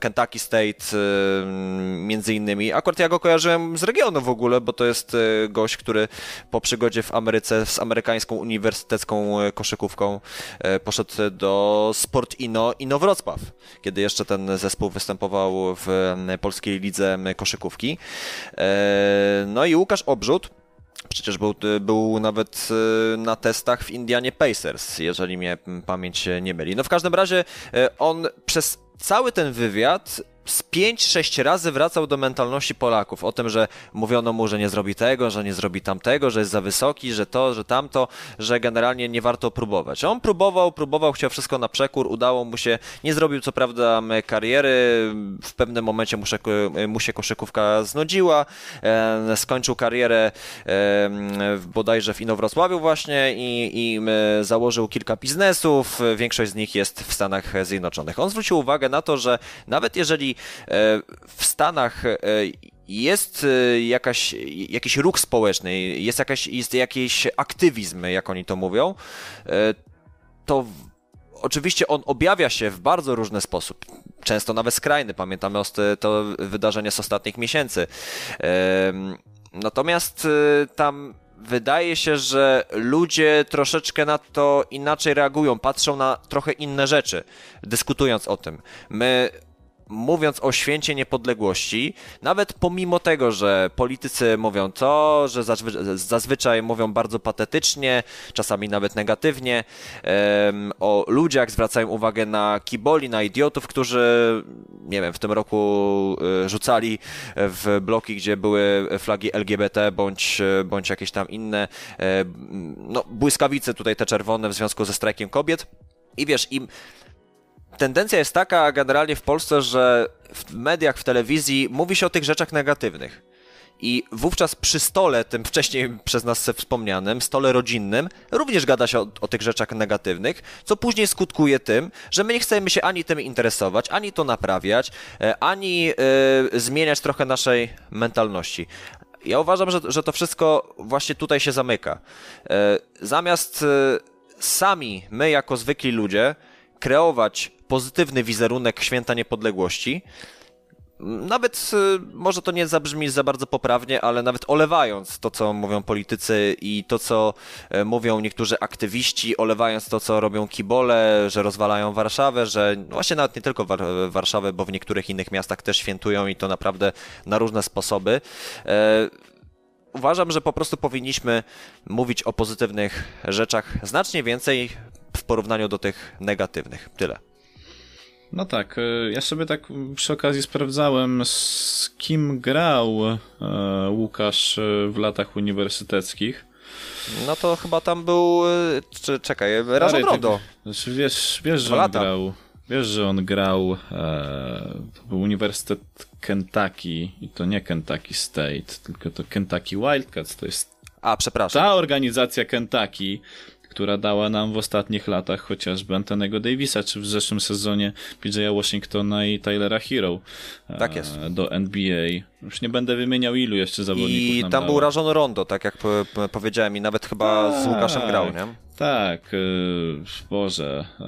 Speaker 2: Kentucky State między innymi. Akurat ja go kojarzyłem z regionu w ogóle, bo to jest e, gość, który po przygodzie w Ameryce z amerykańską uniwersytecką e, koszykówką e, poszedł do Sport Ino, Ino Wrocław, kiedy jeszcze ten zespół występował w polskiej lidze koszykówki. No i Łukasz Obrzut Przecież był, był nawet e, na testach w Indianie Pacers, jeżeli mnie pamięć nie myli. No w każdym razie e, on przez cały ten wywiad z 5-6 razy wracał do mentalności Polaków. O tym, że mówiono mu, że nie zrobi tego, że nie zrobi tamtego, że jest za wysoki, że to, że tamto, że generalnie nie warto próbować. On próbował, próbował, chciał wszystko na przekór, udało mu się, nie zrobił co prawda kariery, w pewnym momencie mu się, mu się koszykówka znudziła, e, skończył karierę e, bodajże w Inowrocławiu właśnie i, i e, założył kilka biznesów, większość z nich jest w Stanach Zjednoczonych. On zwrócił uwagę na to, że nawet jeżeli E, w Stanach e, jest e, jakaś, jakiś ruch społeczny, jest, jakaś, jest jakiś aktywizm, jak oni to mówią, to oczywiście on objawia się w bardzo różny sposób. Często nawet skrajny. Pamiętamy to wydarzenie z ostatnich miesięcy. Natomiast tam wydaje się, że ludzie troszeczkę na to inaczej reagują, patrzą na trochę inne rzeczy, dyskutując o tym. My mówiąc o święcie niepodległości, nawet pomimo tego, że politycy mówią to, że zazwy zazwyczaj mówią bardzo patetycznie, czasami nawet negatywnie, um, o ludziach zwracają uwagę na kiboli, na idiotów, którzy, nie wiem, w tym roku y, rzucali w bloki, gdzie były flagi LGBT bądź, bądź jakieś tam inne, y, no, błyskawice tutaj te czerwone w związku ze strajkiem kobiet. I wiesz, im tendencja jest taka generalnie w Polsce, że w mediach, w telewizji mówi się o tych rzeczach negatywnych. I wówczas przy stole, tym wcześniej przez nas wspomnianym, stole rodzinnym, również gada się o, o, tych rzeczach negatywnych, co później skutkuje tym, że my nie chcemy się ani tym interesować, ani to naprawiać, e, ani y, zmieniać trochę naszej mentalności. Ja uważam, że, że to wszystko właśnie tutaj się zamyka. Y, zamiast sami my, jako zwykli ludzie, kreować pozytywny wizerunek święta niepodległości, nawet y, może to nie zabrzmi za bardzo poprawnie, ale nawet olewając to, co mówią politycy i to, co e, mówią niektórzy aktywiści, olewając to, co robią kibole, że rozwalają Warszawę, że no właśnie nawet nie tylko Warszawę, bo w niektórych innych miastach też świętują i to naprawdę na różne sposoby. E, uważam, że po prostu powinniśmy mówić o pozytywnych rzeczach znacznie więcej w porównaniu do tych negatywnych. Tyle.
Speaker 1: No tak, e, ja sobie tak przy okazji sprawdzałem, z kim grał e, Łukasz e, w latach uniwersyteckich.
Speaker 2: No to chyba tam był, czy, czekaj, Rażon Rondo.
Speaker 1: Znaczy wiesz, wiesz, że on grał, wiesz, że on grał, to był Uniwersytet Kentucky i to nie Kentucky State, tylko to Kentucky Wildcats, to jest
Speaker 2: a, przepraszam.
Speaker 1: Ta organizacja Kentucky, która dała nam w ostatnich latach chociażby Antonego Davisa, czy w zeszłym sezonie PJ'a Washingtona i Tylera Hero
Speaker 2: tak jest.
Speaker 1: do NBA. Już nie będę wymieniał ilu jeszcze zawodników
Speaker 2: I tam był Rajon Rondo, tak jak powiedziałem i nawet chyba tak, z Łukaszem grał, nie?
Speaker 1: Tak, y, Boże, y,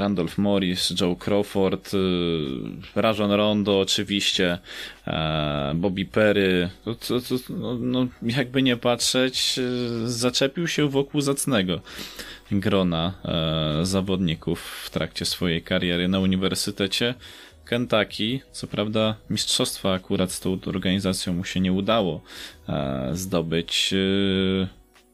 Speaker 1: Randolph Morris, Joe Crawford, y, Rajon Rondo oczywiście, Bobby Perry, to, to, to, no, no, jakby nie patrzeć, zaczepił się wokół zacnego grona zawodników w trakcie swojej kariery na uniwersytecie. Kentucky. Co prawda, mistrzostwa akurat z tą organizacją mu się nie udało e, zdobyć.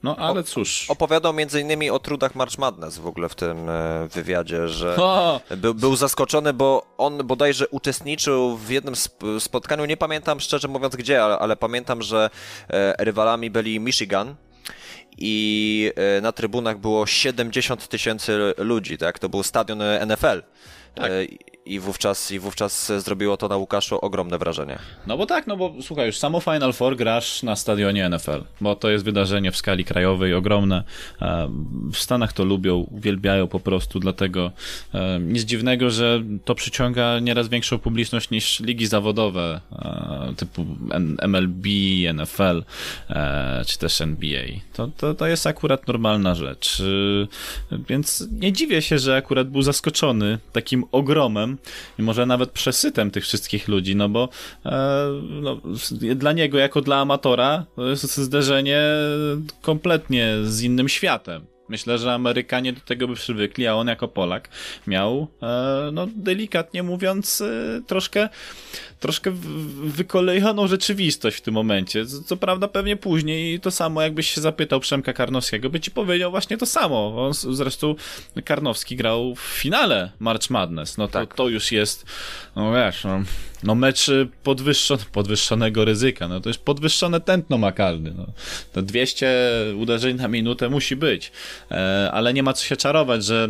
Speaker 1: E, no ale cóż.
Speaker 2: Opowiadał między innymi o trudach March Madness w ogóle w tym e, wywiadzie, że (laughs) był, był zaskoczony, bo on bodajże uczestniczył w jednym spotkaniu, nie pamiętam szczerze mówiąc gdzie, ale, ale pamiętam, że rywalami byli Michigan i na trybunach było 70 tysięcy ludzi, tak? To był stadion NFL. Tak i wówczas, i wówczas zrobiło to na Łukaszu ogromne wrażenie.
Speaker 1: No bo tak, no bo słuchaj, już samo Final Four grasz na stadionie NFL, bo to jest wydarzenie w skali krajowej ogromne. E, w Stanach to lubią, uwielbiają po prostu, dlatego e, nic dziwnego, że to przyciąga nieraz większą publiczność niż ligi zawodowe e, typu MLB, NFL czy też NBA. To, to, to jest akurat normalna rzecz. Więc nie dziwię się, że akurat był zaskoczony takim ogromem i może nawet przesytem tych wszystkich ludzi, no bo e, no, dla niego, jako dla amatora, to jest zderzenie kompletnie z innym światem. Myślę, że Amerykanie do tego by przywykli, a on jako Polak miał, e, no delikatnie mówiąc, e, troszkę, troszkę wykolejoną rzeczywistość w tym momencie. Co prawda pewnie później to samo, jakbyś się zapytał Przemka Karnowskiego, by ci powiedział właśnie to samo. On zresztą Karnowski grał w finale March Madness. No to, tak. to już jest, no wiesz, no, no mecz podwyższony, podwyższonego ryzyka. No to jest podwyższone tętno makalny. No. To 200 uderzeń na minutę musi być. E, ale nie ma co się czarować, że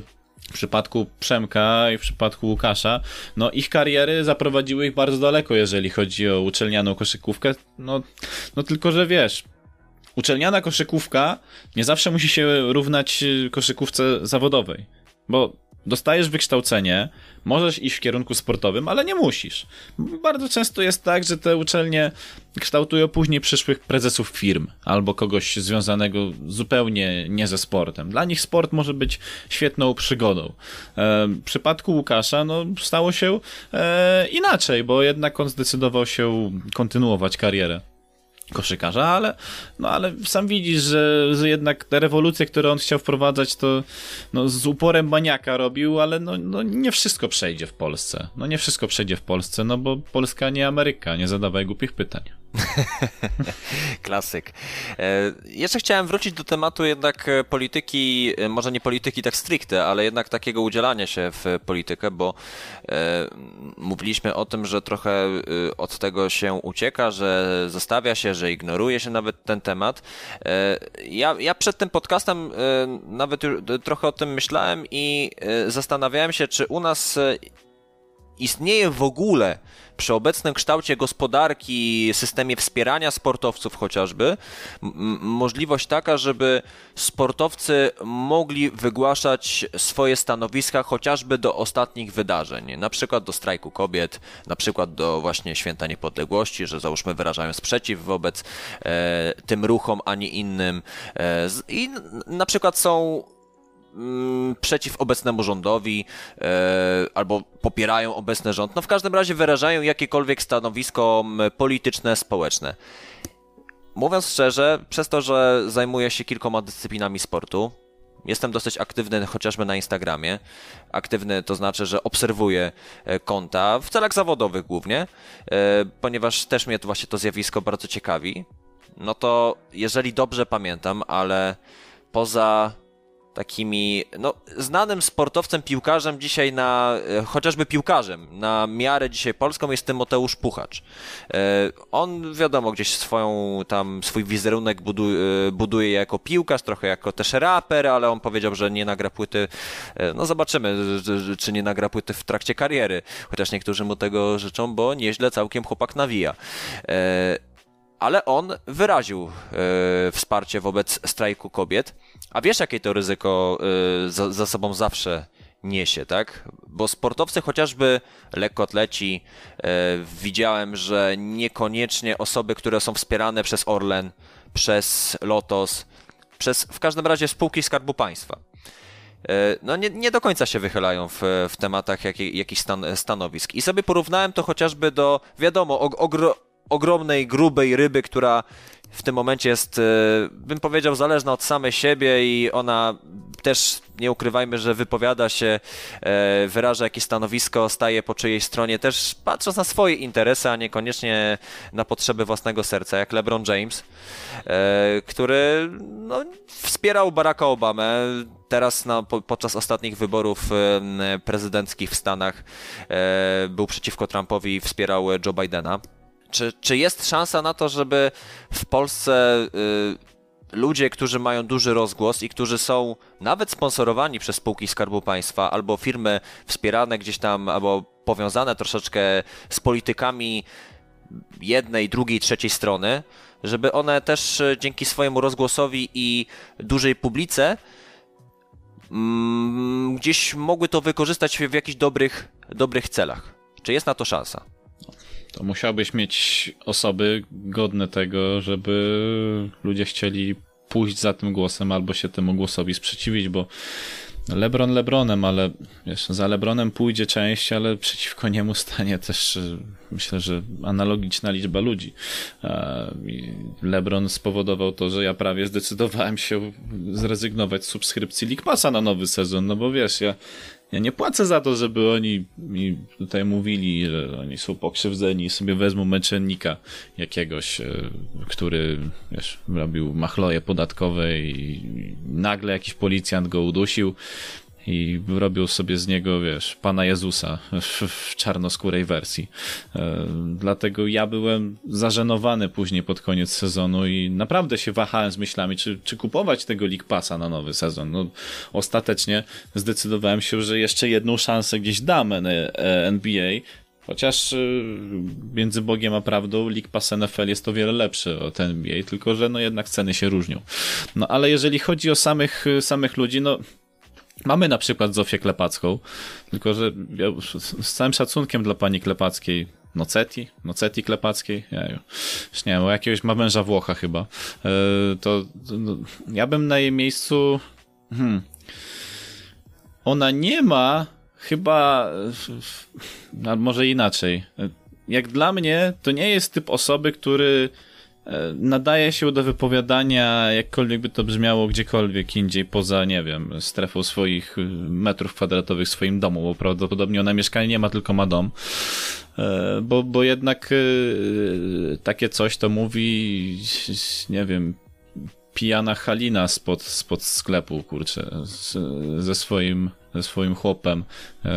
Speaker 1: w przypadku Przemka i w przypadku Łukasza, no ich kariery zaprowadziły ich bardzo daleko, jeżeli chodzi o uczelnianą koszykówkę. No, no tylko, że wiesz, uczelniana koszykówka nie zawsze musi się równać koszykówce zawodowej. Bo Dostajesz wykształcenie, możesz iść w kierunku sportowym, ale nie musisz. Bardzo często jest tak, że te uczelnie kształtują później przyszłych prezesów firm albo kogoś związanego zupełnie nie ze sportem. Dla nich sport może być świetną przygodą. E, w przypadku Łukasza no, stało się e, inaczej, bo jednak on zdecydował się kontynuować karierę koszykarza, ale, no ale sam widzisz, że, że jednak te rewolucje, które on chciał wprowadzać, to no, z uporem maniaka robił, ale no, no nie wszystko przejdzie w Polsce. No nie wszystko przejdzie w Polsce, no bo Polska nie Ameryka, nie zadawaj głupich pytań. (laughs)
Speaker 2: Klasyk. E, jeszcze chciałem wrócić do tematu jednak e, polityki, e, może nie polityki tak stricte, ale jednak takiego udzielania się w politykę, bo mówiliśmy o tym, że trochę od tego się ucieka, że zostawia się, że ignoruje się nawet ten temat. Ja, ja przed tym podcastem nawet trochę o tym myślałem i zastanawiałem się, czy u nas istnieje w ogóle przy obecnym kształcie gospodarki, systemie wspierania sportowców chociażby, możliwość taka, żeby sportowcy mogli wygłaszać swoje stanowiska chociażby do ostatnich wydarzeń, na przykład do strajku kobiet, na przykład do właśnie Święta Niepodległości, że załóżmy wyrażają sprzeciw wobec e, tym ruchom, a nie innym. E, I na przykład są przeciw obecnemu rządowi e, albo popierają obecny rząd. No w każdym razie wyrażają jakiekolwiek stanowisko polityczne, społeczne. Mówiąc szczerze, przez to, że zajmuję się kilkoma dyscyplinami sportu, jestem dosyć aktywny chociażby na Instagramie. Aktywny to znaczy, że obserwuję e, konta w celach zawodowych głównie, e, ponieważ też mnie to właśnie to zjawisko bardzo ciekawi. No to jeżeli dobrze pamiętam, ale poza takimi, no, znanym sportowcem, piłkarzem dzisiaj na, e, chociażby piłkarzem, na miarę dzisiaj polską jest Tymoteusz Puchacz. E, on, wiadomo, gdzieś swoją tam, swój wizerunek buduje, buduje jako piłkarz, trochę jako też raper, ale on powiedział, że nie nagra płyty, e, no zobaczymy, czy nie nagra płyty w trakcie kariery, chociaż niektórzy mu tego życzą, bo nieźle całkiem chłopak nawija ale on wyraził e, wsparcie wobec strajku kobiet. A wiesz, jakie to ryzyko e, za, za, sobą zawsze niesie, tak? Bo sportowcy, chociażby lekkoatleci, e, widziałem, że niekoniecznie osoby, które są wspierane przez Orlen, przez Lotos, przez w każdym razie spółki Skarbu Państwa no nie, nie do końca się wychylają w, w tematach jakich, jakichś stan, stanowisk. I sobie porównałem to chociażby do, wiadomo, ogro, ogromnej, grubej ryby, która w tym momencie jest, e, bym powiedział, zależna od samej siebie i ona też, nie ukrywajmy, że wypowiada się, e, wyraża jakieś stanowisko, staje po czyjej stronie, też patrząc na swoje interesy, a niekoniecznie na potrzeby własnego serca, jak LeBron James, e, który no, wspierał Baracka Obamę, teraz na, podczas ostatnich wyborów prezydenckich w Stanach był przeciwko Trumpowi i wspierał Joe Bidena. Czy, czy jest szansa na to, żeby w Polsce y, ludzie, którzy mają duży rozgłos i którzy są nawet sponsorowani przez spółki Skarbu Państwa albo firmy wspierane gdzieś tam, albo powiązane troszeczkę z politykami jednej, drugiej, trzeciej strony, żeby one też y, dzięki swojemu rozgłosowi i dużej publice mm, gdzieś mogły to wykorzystać w jakichś dobrych, dobrych celach. Czy jest na to szansa?
Speaker 1: To musiałbyś mieć osoby godne tego, żeby ludzie chcieli pójść za tym głosem albo się temu głosowi sprzeciwić, bo Lebron Lebronem, ale wiesz, za Lebronem pójdzie część, ale przeciwko niemu stanie też myślę, że analogiczna liczba ludzi. Lebron spowodował to, że ja prawie zdecydowałem się zrezygnować z subskrypcji League Passa na nowy sezon, no bo wiesz, ja ja nie płacę za to, żeby oni mi tutaj mówili, że oni są pokrzywdzeni. I sobie wezmą męczennika jakiegoś, e, który wiesz, robił machloje podatkowe i nagle jakiś policjant go udusił i robił sobie z niego, wiesz, Pana Jezusa w czarnoskórej wersji. E, dlatego ja byłem zażenowany później pod koniec sezonu i naprawdę się wahałem z myślami, czy, czy kupować tego League Passa na nowy sezon. No, ostatecznie zdecydowałem się, że jeszcze jedną szansę gdzieś dam NBA, Chociaż y, między Bogiem a prawdą League Pass NFL jest o wiele lepszy od NBA, tylko że no jednak ceny się różnią. No ale jeżeli chodzi o samych, samych ludzi, no Mamy na przykład Zofię Klepacką, tylko że ja z całym szacunkiem dla pani Klepackiej, Noceti, Noceti Klepackiej, ja już nie wiem, jakiegoś ma męża Włocha chyba, e, to, to no, ja bym na jej miejscu, hmm, ona nie ma chyba, a może inaczej, jak dla mnie to nie jest typ osoby, który e, nadaje się do wypowiadania, jakkolwiek by to brzmiało gdziekolwiek indziej poza, nie wiem, strefą swoich y, metrów kwadratowych w swoim domu, bo prawdopodobnie ona mieszkanie nie ma, tylko ma dom. E, bo, bo jednak y, takie coś to mówi, nie wiem, pijana Halina spod, spod sklepu, kurczę, ze swoim ze swoim chłopem, e,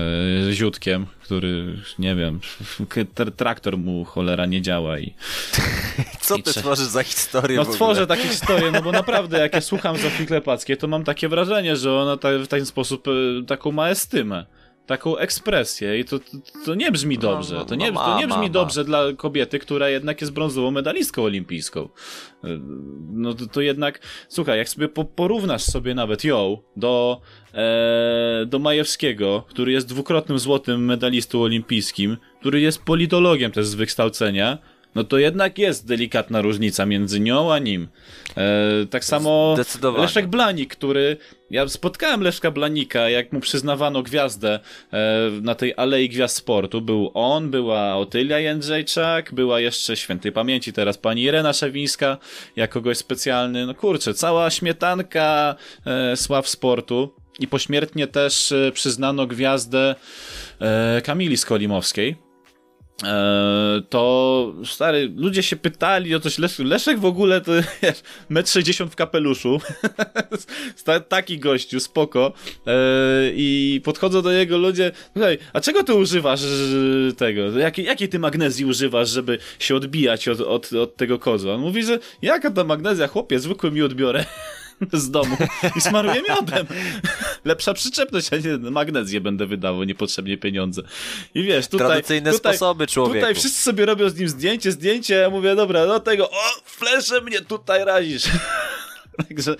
Speaker 1: ziutkiem, który, nie wiem, (laughs) traktor mu cholera nie działa i... (laughs)
Speaker 2: Co ty tworzysz za historię
Speaker 1: No tworzę takie historie, no bo naprawdę jak ja słucham Zofii Klepackiej, to mam takie wrażenie, że ona ta, w ten sposób e, taką ma estymę taką ekspresję i to, to, to nie brzmi no, dobrze. No, to nie, to nie brzmi dobrze dla kobiety, która jednak jest brązową medalistką olimpijską. No to, to jednak, słuchaj, jak sobie porównasz sobie nawet ją do, e, do Majewskiego, który jest dwukrotnym złotym medalistą olimpijskim, który jest politologiem też z wykształcenia, no to jednak jest delikatna różnica między nią a nim. E, tak samo Leszek Blanik, który. Ja spotkałem Leszka Blanika, jak mu przyznawano gwiazdę e, na tej Alei Gwiazd Sportu. Był on, była Otylia Jędrzejczak, była jeszcze świętej pamięci teraz pani Irena Szewińska, jako kogoś specjalny. No kurczę, cała śmietanka e, sław sportu. I pośmiertnie też e, przyznano gwiazdę e, Kamili Skolimowskiej to stary, ludzie się pytali o coś, Leszek, Leszek w ogóle to (laughs) metr 60 w kapeluszu, (laughs) taki gościu, spoko. E, i podchodzą do niego ludzie, a czego ty używasz tego, jakiej, jakiej ty magnezji używasz, żeby się odbijać od, od, od tego kozu? On mówi, że jaka ta magnezja, chłopie, zwykły mi odbiorę (laughs) z domu i smaruję miodem. Lepsza przyczepność, a nie magnezję będę wydawał niepotrzebnie pieniądze. I wiesz, tutaj...
Speaker 2: Tradycyjne
Speaker 1: tutaj,
Speaker 2: sposoby człowieka.
Speaker 1: Tutaj wszyscy sobie robią z nim zdjęcie, zdjęcie, ja mówię, dobra, do tego, o, flesze mnie tutaj razisz. (laughs) Także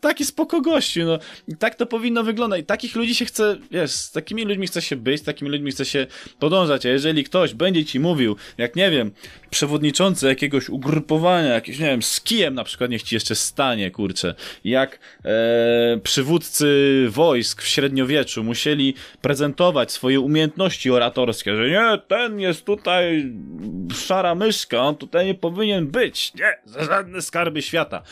Speaker 1: taki spoko gościu, no. I tak to powinno wyglądać. I takich ludzi się chce, wiesz, z takimi ludźmi chce się być, z takimi ludźmi chce się podążać. A jeżeli ktoś będzie ci mówił, jak nie wiem, przewodniczący jakiegoś ugrupowania, jakieś, nie wiem, z kijem na przykład, niech ci jeszcze stanie, kurczę, jak e, przywódcy wojsk w średniowieczu musieli prezentować swoje umiejętności oratorskie, że nie, ten jest tutaj szara myszka, on tutaj nie powinien być, nie, za żadne skarby świata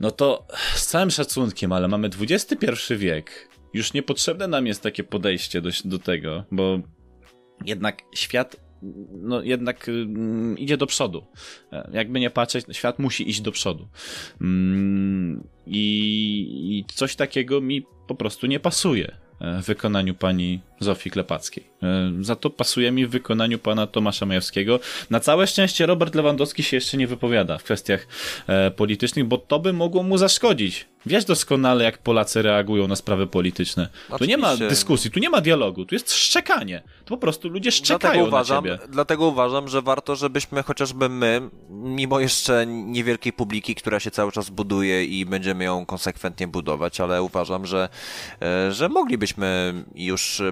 Speaker 1: no to z całym szacunkiem, ale mamy XXI wiek. Już niepotrzebne nam jest takie podejście do, do tego, bo jednak świat no jednak mm, idzie do przodu. E, jakby nie patrzeć, świat musi iść do przodu. Mm, i, I coś takiego mi po prostu nie pasuje w wykonaniu pani Zofii Klepackiej. E, za to pasuje mi w wykonaniu pana Tomasza Majewskiego. Na całe szczęście Robert Lewandowski się jeszcze nie wypowiada w kwestiach e, politycznych, bo to by mogło mu zaszkodzić. Wiesz doskonale, jak Polacy reagują na sprawy polityczne. Oczywiście. Tu nie ma dyskusji, tu nie ma dialogu, tu jest szczekanie. To po prostu ludzie szczekają dlatego
Speaker 2: uważam,
Speaker 1: na ciebie.
Speaker 2: Dlatego uważam, że warto, żebyśmy chociażby my, mimo jeszcze niewielkiej publiki, która się cały czas buduje i będziemy ją konsekwentnie budować, ale uważam, że, e, że moglibyśmy już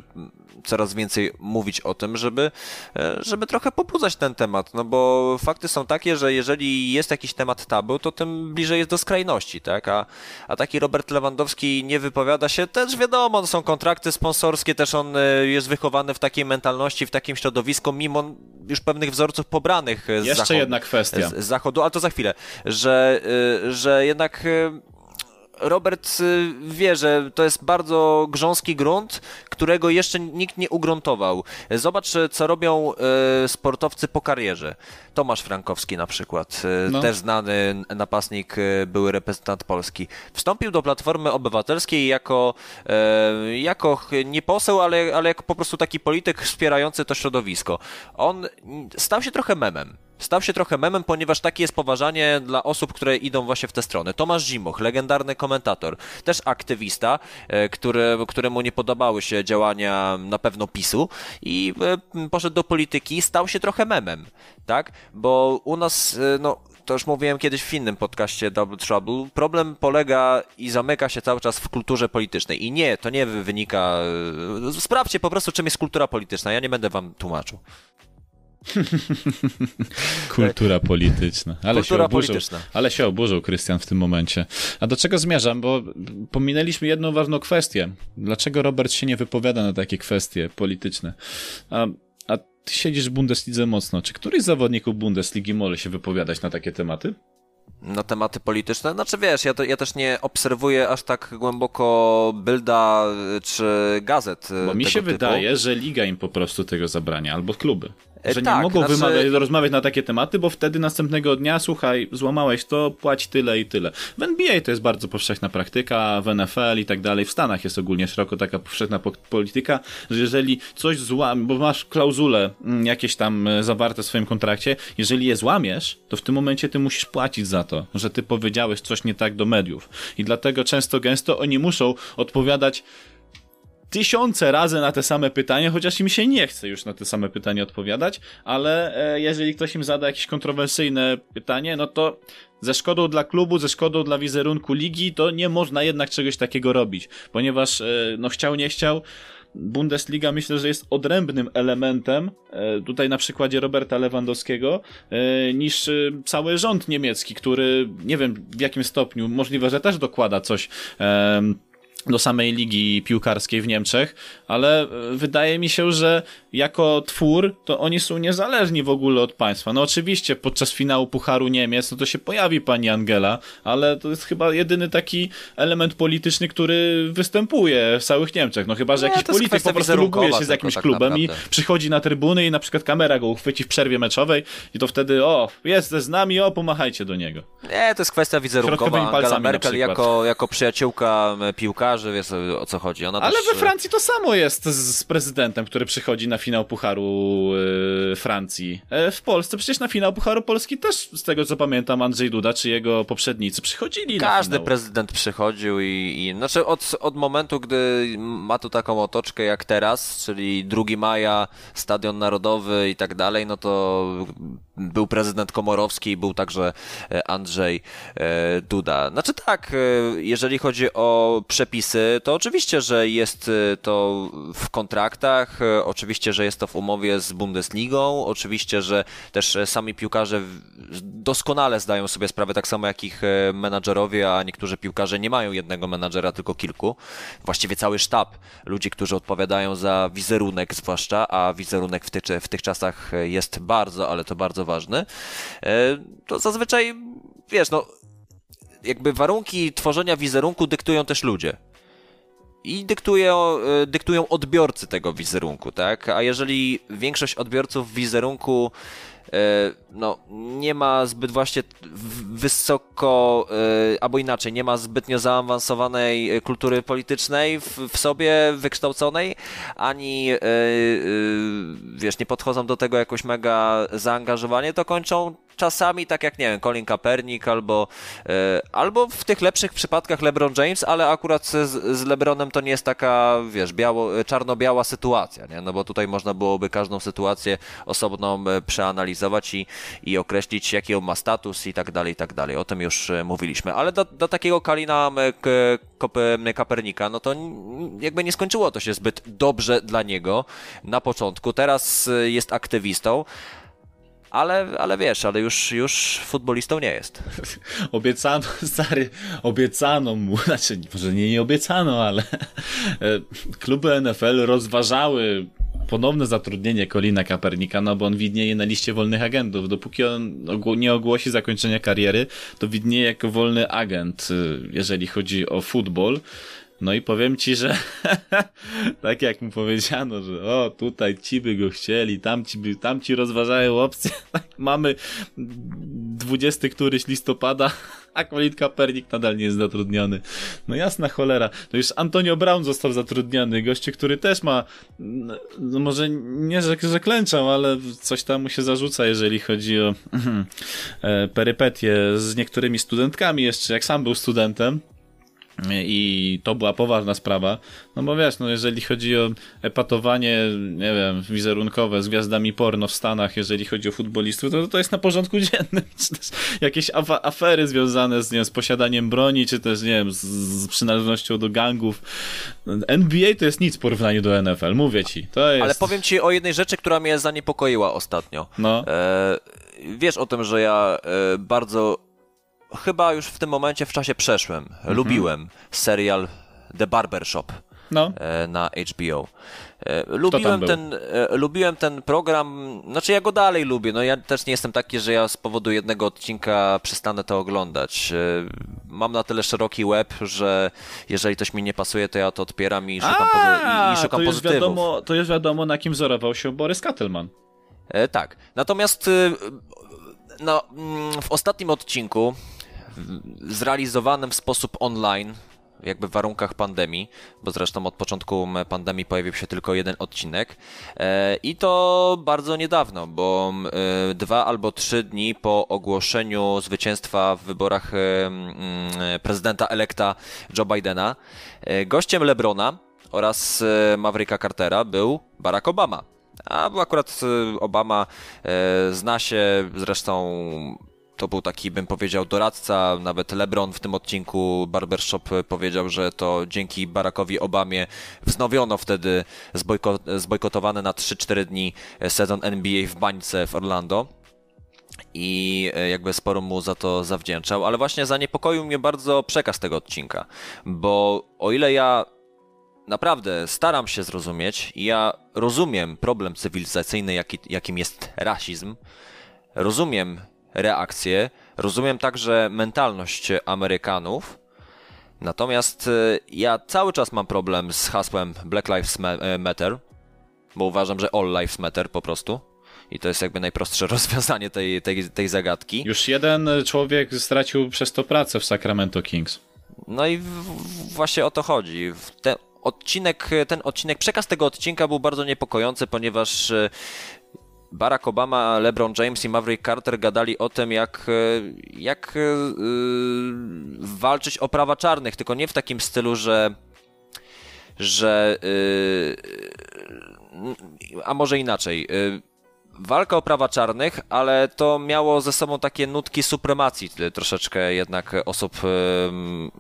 Speaker 2: coraz więcej mówić o tym, żeby, e, żeby trochę pobudzać ten temat, no bo fakty są takie, że jeżeli jest jakiś temat tabu, to tym bliżej jest do skrajności, tak? A, a taki Robert Lewandowski nie wypowiada się, też wiadomo, to są kontrakty sponsorskie, też on e, jest wychowany w takiej mentalności, w takim środowisku, mimo już pewnych wzorców pobranych z
Speaker 1: Jeszcze
Speaker 2: zachodu.
Speaker 1: jedna kwestia.
Speaker 2: Z, z zachodu, ale to za chwilę, że, e, że jednak Robert y, wie, że to jest bardzo grząski grunt, którego jeszcze nikt nie ugruntował. Zobacz, co robią y, sportowcy po karierze. Tomasz Frankowski na przykład, y, no. też znany napastnik, były reprezentant Polski. Wstąpił do Platformy Obywatelskiej jako, jako nie poseł, ale, ale jako po prostu taki polityk wspierający to środowisko. On stał się trochę memem stał się trochę memem, ponieważ takie jest poważanie dla osób, które idą właśnie w tę stronę. Tomasz Zimoch, legendarny komentator, też aktywista, e, który, któremu nie podobały się działania na pewno PiSu i e, poszedł do polityki, stał się trochę memem, tak? Bo u nas, e, no, to już mówiłem kiedyś w innym podcaście Double Trouble, problem polega i zamyka się cały czas w kulturze politycznej. I nie, to nie wynika... Sprawdźcie po prostu, czym jest kultura polityczna. Ja nie będę wam tłumaczył. (laughs)
Speaker 1: Kultura polityczna. Ale Kultura się oburzył, polityczna. Ale się oburzył Krystian w tym momencie. A do czego zmierzam? Bo pominęliśmy jedną ważną kwestię. Dlaczego Robert się nie wypowiada na takie kwestie polityczne? A, a ty siedzisz w Bundeslidze mocno. Czy któryś z zawodników Bundesligi może się wypowiadać na takie tematy?
Speaker 2: na tematy polityczne. Znaczy wiesz, ja, to, ja też nie obserwuję aż tak głęboko Bylda czy gazet.
Speaker 1: Bo mi się
Speaker 2: typu.
Speaker 1: wydaje, że liga im po prostu tego zabrania, albo kluby.
Speaker 2: E,
Speaker 1: że
Speaker 2: tak,
Speaker 1: nie mogą
Speaker 2: znaczy...
Speaker 1: wymawiać, rozmawiać na takie tematy, bo wtedy następnego dnia, słuchaj, złamałeś to, płać tyle i tyle. W NBA to jest bardzo powszechna praktyka, w NFL i tak dalej, w Stanach jest ogólnie szeroko taka powszechna po polityka, że jeżeli coś złam, bo masz klauzule mm, jakieś tam e, zawarte w swoim kontrakcie, jeżeli je złamiesz, to w tym momencie ty musisz płacić za to, że ty powiedziałeś coś nie tak do mediów. I dlatego często, gęsto oni muszą odpowiadać tysiące razy na te same pytania, chociaż im się nie chce już na te same pytania odpowiadać, ale e, jeżeli ktoś im zada jakieś kontrowersyjne pytanie, no to ze szkodą dla klubu, ze szkodą dla wizerunku ligi, to nie można jednak czegoś takiego robić, ponieważ e, no chciał, nie chciał, Bundesliga myślę, że jest odrębnym elementem, e, tutaj na przykładzie Roberta Lewandowskiego, niż cały rząd niemiecki, który nie wiem w jakim stopniu, możliwe, że też dokłada coś do samej ligi piłkarskiej w Niemczech, ale e, wydaje mi się, że jako twór to oni są niezależni w ogóle od państwa. No oczywiście podczas finału Pucharu Niemiec no to się pojawi pani Angela, ale to jest chyba jedyny taki element polityczny, który występuje w całych Niemczech. No chyba, że
Speaker 2: Nie,
Speaker 1: jakiś polityk po prostu lubuje się z jakimś
Speaker 2: tak
Speaker 1: klubem
Speaker 2: naprawdę.
Speaker 1: i przychodzi na trybuny i na przykład kamera go uchwyci w przerwie meczowej i to wtedy o, jest z nami, o, pomachajcie do niego.
Speaker 2: Nie, to jest kwestia wizerunkowa. Angela Merkel jako, jako przyjaciółka piłkarzy, wiesz o co chodzi. Ona
Speaker 1: Ale
Speaker 2: też...
Speaker 1: we Francji to samo jest z, z prezydentem, który przychodzi na finał Pucharu yy, Francji. E, w Polsce przecież na finał Pucharu Polski też, z tego co pamiętam, Andrzej Duda czy jego poprzednicy przychodzili
Speaker 2: Każdy
Speaker 1: na finał.
Speaker 2: prezydent przychodził i, i znaczy od, od momentu, gdy ma tu taką otoczkę jak teraz, czyli 2 maja, Stadion Narodowy i tak dalej, no to był prezydent Komorowski, był także e, Andrzej e, Duda. Znaczy tak, e, jeżeli chodzi o przepisy, to oczywiście, że jest to w kontraktach, oczywiście, że jest to w umowie z Bundesligą, oczywiście, że też sami piłkarze doskonale zdają sobie sprawę, tak samo jak ich menadżerowie, a niektórzy piłkarze nie mają jednego menadżera, tylko kilku. Właściwie cały sztab ludzi, którzy odpowiadają za wizerunek zwłaszcza, a wizerunek w w tych czasach jest bardzo, ale to bardzo ważny, to zazwyczaj, wiesz, no, jakby warunki tworzenia wizerunku dyktują też ludzie. I dyktują, dyktują odbiorcy tego wizerunku, tak? A jeżeli większość odbiorców wizerunku no, nie ma zbyt właśnie wysoko, albo inaczej, nie ma zbytnio zaawansowanej kultury politycznej w, w, sobie wykształconej, ani wiesz, nie podchodzą do tego jakoś mega zaangażowanie, to kończą czasami tak jak, nie wiem, Colin Kaepernick albo, albo w tych lepszych przypadkach LeBron James, ale akurat z, z LeBronem to nie jest taka, wiesz, biało, czarno-biała sytuacja, nie? No bo tutaj można byłoby każdą sytuację osobną przeanalizować i, i określić, jaki on ma status i tak dalej, i tak dalej. O tym już mówiliśmy. Ale do, do takiego Kalina Kapernika, no to jakby nie skończyło to się zbyt dobrze dla niego na początku. Teraz jest aktywistą. Ale, ale wiesz, ale już, już futbolistą nie jest. (laughs)
Speaker 1: Obiecano, (laughs) stary, obiecano mu, (laughs) znaczy może nie, nie obiecano, ale kluby NFL rozważały ponowne zatrudnienie Kolina Kapernika, no bo on widnieje na liście wolnych agentów. Dopóki on nie ogłosi zakończenia kariery, to widnieje jako wolny agent, jeżeli chodzi o futbol. No i powiem ci, że (laughs) tak jak mu powiedziano, że o, tutaj ci by go chcieli, tam ci, by, tam ci rozważają opcje. (laughs) Mamy 20 któryś listopada, (laughs) a Colin Kaepernick nadal nie jest zatrudniony. No jasna cholera. To już Antonio Brown został zatrudniony, goście, który też ma, no może nie, że, że klęczał, ale coś tam mu się zarzuca, jeżeli chodzi o (clears throat) e, perypetie z niektórymi studentkami jeszcze, jak sam był studentem. I to była poważna sprawa. No bo wiesz, no jeżeli chodzi o epatowanie, nie wiem, wizerunkowe z gwiazdami porno w Stanach, jeżeli chodzi o futbolistów, to to jest na porządku (laughs) dziennym. Czy też jakieś afery związane z, nie wiem, z posiadaniem broni, czy też, nie wiem, z, z przynależnością do gangów. NBA to jest nic w porównaniu do NFL, mówię ci. Jest...
Speaker 2: Ale powiem ci o jednej rzeczy, która mnie zaniepokoiła ostatnio.
Speaker 1: No.
Speaker 2: E, wiesz o tym, że ja e, bardzo chyba już w tym momencie w czasie przeszłym. Mhm. Lubiłem serial The Barbershop.
Speaker 1: No.
Speaker 2: e, na HBO. E, Lubiłem ten, e, lubiłem ten program, znaczy ja go dalej lubię, no ja też nie jestem taki, że ja z powodu jednego odcinka przestanę to oglądać. Mam na tyle szeroki web, że jeżeli coś mi nie pasuje, to ja to odpieram i szukam, pozy- i- szukam
Speaker 1: to
Speaker 2: pozytywów.
Speaker 1: wiadomo, to już wiadomo, na kim wzorował się Borys Kattelman.
Speaker 2: E, tak. Natomiast no, mm, w ostatnim odcinku, zrealizowanym w sposób online, jakby w warunkach pandemii, bo zresztą od początku pandemii pojawił się tylko jeden odcinek e, i to bardzo niedawno, bo e, dwa albo trzy dni po ogłoszeniu zwycięstwa w wyborach e, prezydenta elekta Joe Bidena, gościem Lebrona oraz Mavericka Cartera był Barack Obama. A akurat Obama zna się, zresztą to był taki, bym powiedział, doradca. Nawet LeBron w tym odcinku Barbershop powiedział, że to dzięki Barackowi Obamie wznowiono wtedy zbojko- na 3-4 dni sezon NBA w bańce w Orlando. I e, jakby sporo mu za to zawdzięczał, ale właśnie zaniepokoił mnie bardzo przekaz tego odcinka, bo o ile ja naprawdę staram się zrozumieć i ja rozumiem problem cywilizacyjny, jaki, jakim jest rasizm, rozumiem reakcje, rozumiem także mentalność Amerykanów, natomiast e, ja cały czas mam problem z hasłem Black Lives e, Matter, bo uważam, że All Lives Matter po prostu. I to jest jakby najprostsze (laughs) rozwiązanie tej, tej, tej zagadki.
Speaker 1: Już jeden człowiek stracił przez to pracę w Sacramento Kings.
Speaker 2: No i w, w, właśnie o to chodzi. Ten odcinek, ten odcinek, przekaz tego odcinka był bardzo niepokojący, ponieważ e, Barack Obama, LeBron James i Maverick Carter gadali o tym, jak, e, jak e, walczyć o prawa czarnych, tylko nie w takim stylu, że że e, a może inaczej. e, walka o prawa czarnych, ale to miało ze sobą takie nutki supremacji troszeczkę jednak osób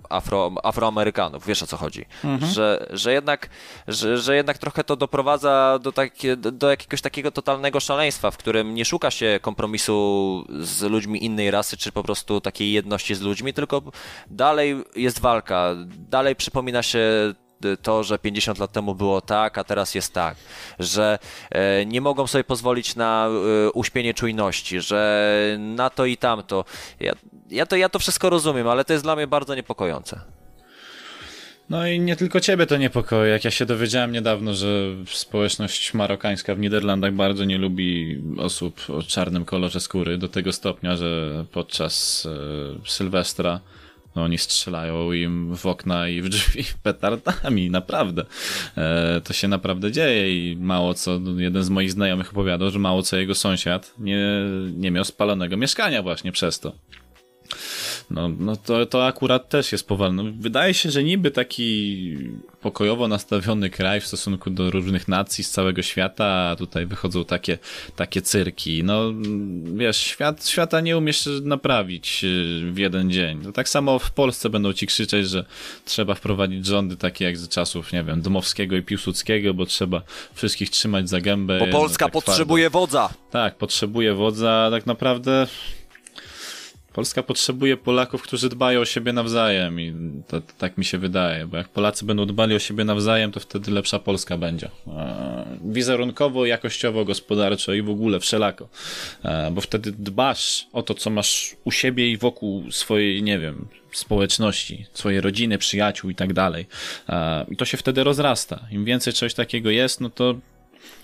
Speaker 2: afro, afroamerykanów, wiesz o co chodzi. Że, że, jednak, że, że jednak trochę to doprowadza do, takie, do jakiegoś takiego totalnego szaleństwa, w którym nie szuka się kompromisu z ludźmi innej rasy, czy po prostu takiej jedności z ludźmi, tylko dalej jest walka, dalej przypomina się to, że 50 lat temu było tak, a teraz jest tak, że e, nie mogą sobie pozwolić na e, uśpienie czujności, że na to i tamto. Ja, ja, to, ja to wszystko rozumiem, ale to jest dla mnie bardzo niepokojące.
Speaker 1: No i nie tylko ciebie to niepokoi. Jak ja się dowiedziałem niedawno, że społeczność marokańska w Niderlandach bardzo nie lubi osób o czarnym kolorze skóry, do tego stopnia, że podczas e, Sylwestra no oni strzelają im w okna i w drzwi (laughs) petardami, naprawdę. E, to się naprawdę dzieje i mało co, no, jeden z moich znajomych opowiadał, że mało co jego sąsiad nie, nie miał spalonego mieszkania właśnie przez to. No, no to, to akurat też jest powalne. No, wydaje się, że niby taki pokojowo nastawiony kraj w stosunku do różnych nacji z całego świata, a tutaj wychodzą takie, takie cyrki. No, wiesz, świat, świata nie umiesz naprawić y, w jeden dzień. To tak samo w Polsce będą ci krzyczeć, że trzeba wprowadzić rządy takie jak za czasów, nie wiem, Dmowskiego i Piłsudskiego, bo trzeba wszystkich trzymać za gębę.
Speaker 2: Bo
Speaker 1: no,
Speaker 2: Polska
Speaker 1: tak
Speaker 2: potrzebuje
Speaker 1: twardo.
Speaker 2: wodza.
Speaker 1: Tak, potrzebuje wodza, a tak naprawdę Polska potrzebuje Polaków, którzy dbają o siebie nawzajem i to, to, tak mi się wydaje, bo jak Polacy będą dbali o siebie nawzajem, to wtedy lepsza Polska będzie. E, wizerunkowo, jakościowo, gospodarczo i w ogóle wszelako. E, bo wtedy dbasz o to, co masz u siebie i wokół swojej, nie wiem, społeczności, swojej rodziny, przyjaciół i tak dalej. E, I to się wtedy rozrasta. Im więcej czegoś takiego jest, no to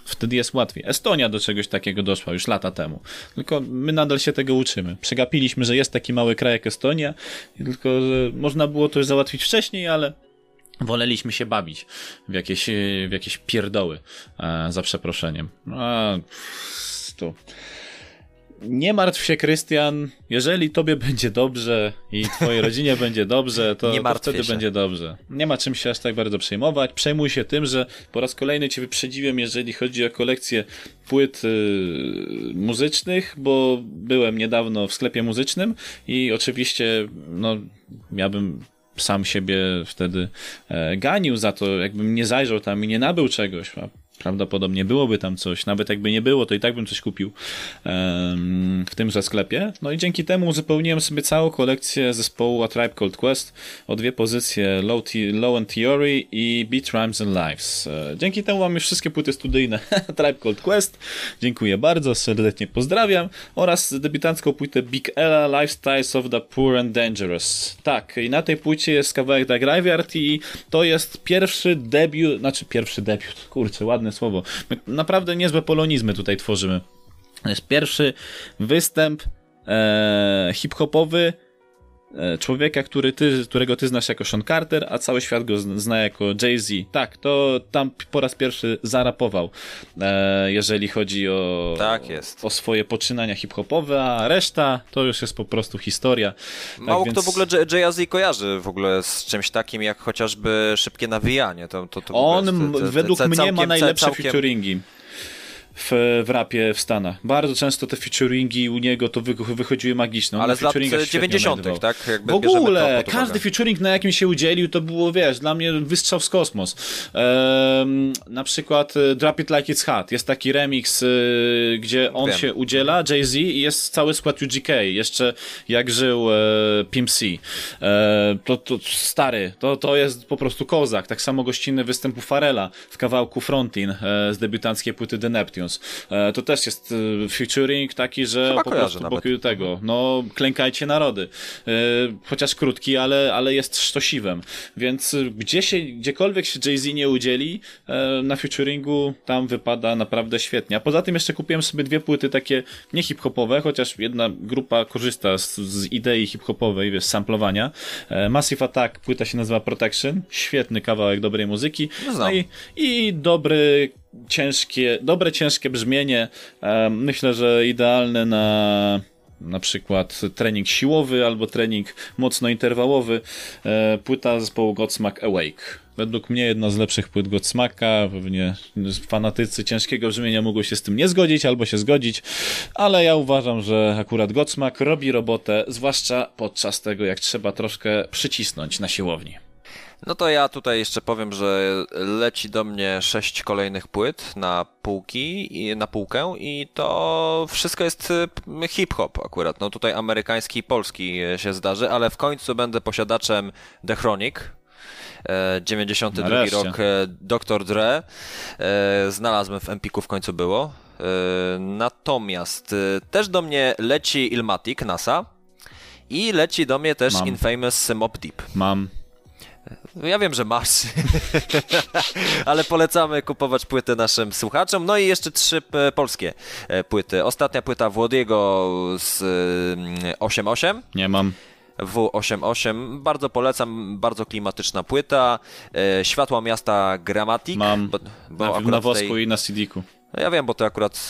Speaker 1: wtedy jest łatwiej. Estonia do czegoś takiego doszła już lata temu. Tylko my nadal się tego uczymy. Przegapiliśmy, że jest taki mały kraj jak Estonia, tylko że można było to już załatwić wcześniej, ale woleliśmy się bawić w jakieś, w jakieś pierdoły, e, za przeproszeniem. A, to nie martw się, Krystian. Jeżeli tobie będzie dobrze i twojej (laughs) rodzinie będzie dobrze, to, to wtedy
Speaker 2: się.
Speaker 1: będzie dobrze. Nie ma czym się aż tak bardzo przejmować. Przejmuj się tym, że po raz kolejny cię wyprzedziłem, jeżeli chodzi o kolekcję płyt y, muzycznych, bo byłem niedawno w sklepie muzycznym i oczywiście, no, miałbym sam siebie wtedy e, ganił za to, jakbym nie zajrzał tam i nie nabył czegoś. A prawdopodobnie byłoby tam coś. Nawet jakby nie było, to i tak bym coś kupił w tymże sklepie. No i dzięki temu uzupełniłem sobie całą kolekcję zespołu A Tribe Called Quest o dwie pozycje Low, Low and Theory i Beat Rhymes and Lives. E, dzięki temu mam już wszystkie płyty studyjne (laughs) Tribe Called Quest. Dziękuję bardzo, serdecznie pozdrawiam. Oraz debiutancką płytę Big Ella Lifestyles of the Poor and Dangerous. Tak, i na tej płycie jest kawałek The Graveyard i to jest pierwszy debiut, znaczy pierwszy debiut, kurczę, ładne słowo. My naprawdę niezłe polonizmy tutaj tworzymy. To jest pierwszy występ e, hip-hopowy człowieka, który ty, którego ty znasz jako Sean Carter, a cały świat go zna jako Jay-Z. Tak, to tam po raz pierwszy zarapował, e, jeżeli chodzi o,
Speaker 2: tak jest.
Speaker 1: o swoje poczynania hip-hopowe, a reszta to już jest po prostu historia.
Speaker 2: Mało tak kto więc... w ogóle Jay-Z kojarzy w ogóle z czymś takim jak chociażby szybkie nawijanie. To, to, to
Speaker 1: On te, według mnie ma najlepsze całkiem... featuringi w, w rapie w Stanach. Bardzo często te featuringi u niego to wy, wychodziły magiczne.
Speaker 2: Ale z lat 90., tak?
Speaker 1: Jakby w ogóle, każdy featuring, na jakim się udzielił, to było, wiesz, dla mnie wystrzał w kosmos. Ehm, na przykład e, Drop It Like It's Hot. Jest taki remix, y, gdzie on Wiem. się udziela, Jay-Z i jest cały skład UGK. Jeszcze jak żył e, Pimp C. E, to, to stary, to, to jest po prostu kozak. Tak samo gościnny występu Farela w kawałku Frontin e, z debiutanckiej płyty The Neptune. E, to też jest e, featuring taki, że Chyba po prostu boku tego, no klękajcie narody. E, chociaż krótki, ale, ale jest sztosiwem. Więc gdzie się, gdziekolwiek się Jay-Z nie udzieli na featuringu, tam wypada naprawdę świetnie. A poza tym jeszcze kupiłem sobie dwie płyty takie nie hip-hopowe, chociaż jedna grupa korzysta z, z idei hip-hopowej, wiesz, samplowania. Massive Attack, płyta się nazywa Protection. Świetny kawałek dobrej muzyki. No, no i, i dobry ciężkie, dobre, ciężkie brzmienie. Myślę, że idealne na na przykład trening siłowy albo trening mocno interwałowy. E, płyta zespołu Godsmack Awake. Według mnie jedna z lepszych płyt Godsmacka. Pewnie fanatycy ciężkiego brzmienia mogą się z tym nie zgodzić albo się zgodzić, ale ja uważam, że akurat Godsmack robi robotę, zwłaszcza podczas tego, jak trzeba troszkę przycisnąć na siłowni.
Speaker 2: No to ja tutaj jeszcze powiem, że leci do mnie sześć kolejnych płyt na półki na półkę i to wszystko jest y, hip-hop akurat. No tutaj amerykański i polski się zdarzy, ale w końcu będę posiadaczem The Chronic, 92 e, Nareszcie. rok e, Dr. Dre. E, znalazłem w Empiku, w końcu było. Natomiast też do mnie leci Ilmatic NASA i leci do mnie też Mam. Infamous Mob Deep.
Speaker 1: Mam.
Speaker 2: Ja wiem, że masz, (laughs) ale polecamy kupować płyty naszym słuchaczom. No i jeszcze trzy e, polskie e, płyty. Ostatnia płyta Włodiego z 88. Mm,
Speaker 1: Nie mam.
Speaker 2: W88. Bardzo polecam, bardzo klimatyczna płyta. E, Światła miasta Gramatik.
Speaker 1: Mam bo, bo na, na wosku tej... i na CD-ku.
Speaker 2: No ja wiem, bo to akurat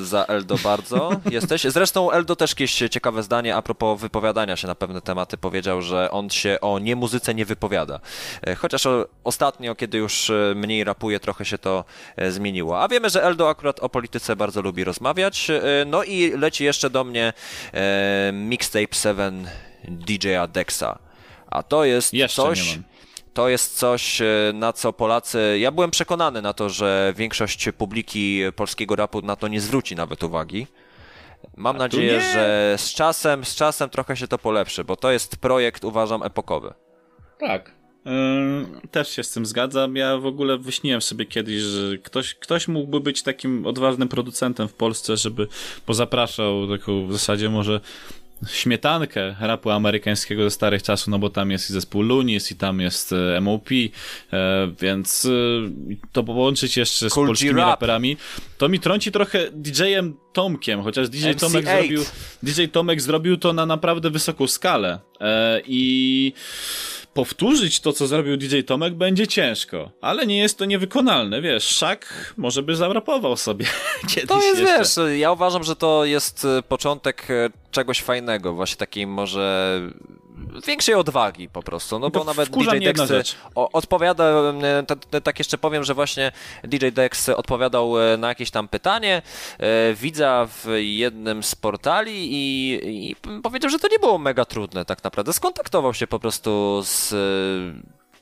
Speaker 2: y, za Eldo bardzo (laughs) jesteś. Zresztą Eldo też jakieś ciekawe zdanie a propos wypowiadania się na pewne tematy powiedział, że on się o niemuzyce nie wypowiada. E, chociaż ostatnio, kiedy już e, mniej rapuje, trochę się to e, zmieniło. A wiemy, że Eldo akurat o polityce bardzo lubi rozmawiać. No i leci jeszcze do mnie mixtape 7 DJ-a Dexa. A to jest
Speaker 1: jeszcze
Speaker 2: coś to jest coś, e, na co Polacy. Ja byłem przekonany na to, że większość publiki polskiego rapu na to nie zwróci nawet uwagi. Mam nadzieję, że z czasem, z czasem trochę się to polepszy, bo to jest projekt, uważam, epokowy.
Speaker 1: Tak. Yy, też się z tym zgadzam. Ja w ogóle wyśniłem sobie kiedyś, że ktoś, ktoś mógłby być takim odważnym producentem w Polsce, żeby pozapraszał taką w zasadzie może śmietankę rapu amerykańskiego ze starych czasów, no bo tam jest i zespół Lunis i tam jest e, MOP, e, więc e, to połączyć jeszcze z cool polskimi rap. raperami, to mi trąci trochę DJ-em Tomkiem, chociaż DJ Tomek, zrobił, DJ Tomek zrobił to na naprawdę wysoką skalę i powtórzyć to, co zrobił DJ Tomek, będzie ciężko. Ale nie jest to niewykonalne, wiesz, Szak może by zarapował sobie (laughs) kiedyś
Speaker 2: To jest,
Speaker 1: jeszcze.
Speaker 2: wiesz, ja uważam, że to jest e, początek e, czegoś fajnego, właśnie takiej może większej odwagi po prostu, no bo nawet DJ Dex odpowiada, tak jeszcze powiem, że właśnie DJ Dex odpowiadał e, na jakieś tam pytanie widza w jednym z portali i, i powiedział, że to nie było mega trudne tak naprawdę. Skontaktował się po prostu z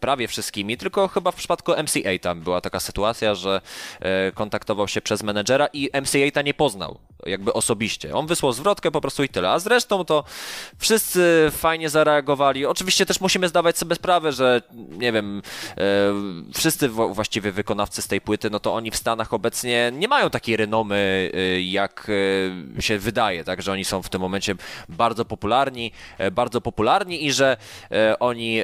Speaker 2: prawie wszystkimi, tylko chyba w przypadku MCA tam była taka sytuacja, że e, kontaktował się przez menedżera i MCA ta nie poznał jakby osobiście. On wysłał zwrotkę po prostu i tyle. A zresztą to wszyscy fajnie zareagowali. Oczywiście też musimy zdawać sobie sprawę, że nie wiem, e, wszyscy właściwie wykonawcy z tej płyty, no to oni w Stanach obecnie nie mają takiej renomy, e, jak e, się wydaje, tak, że oni są w tym momencie bardzo popularni, e, bardzo popularni i że oni,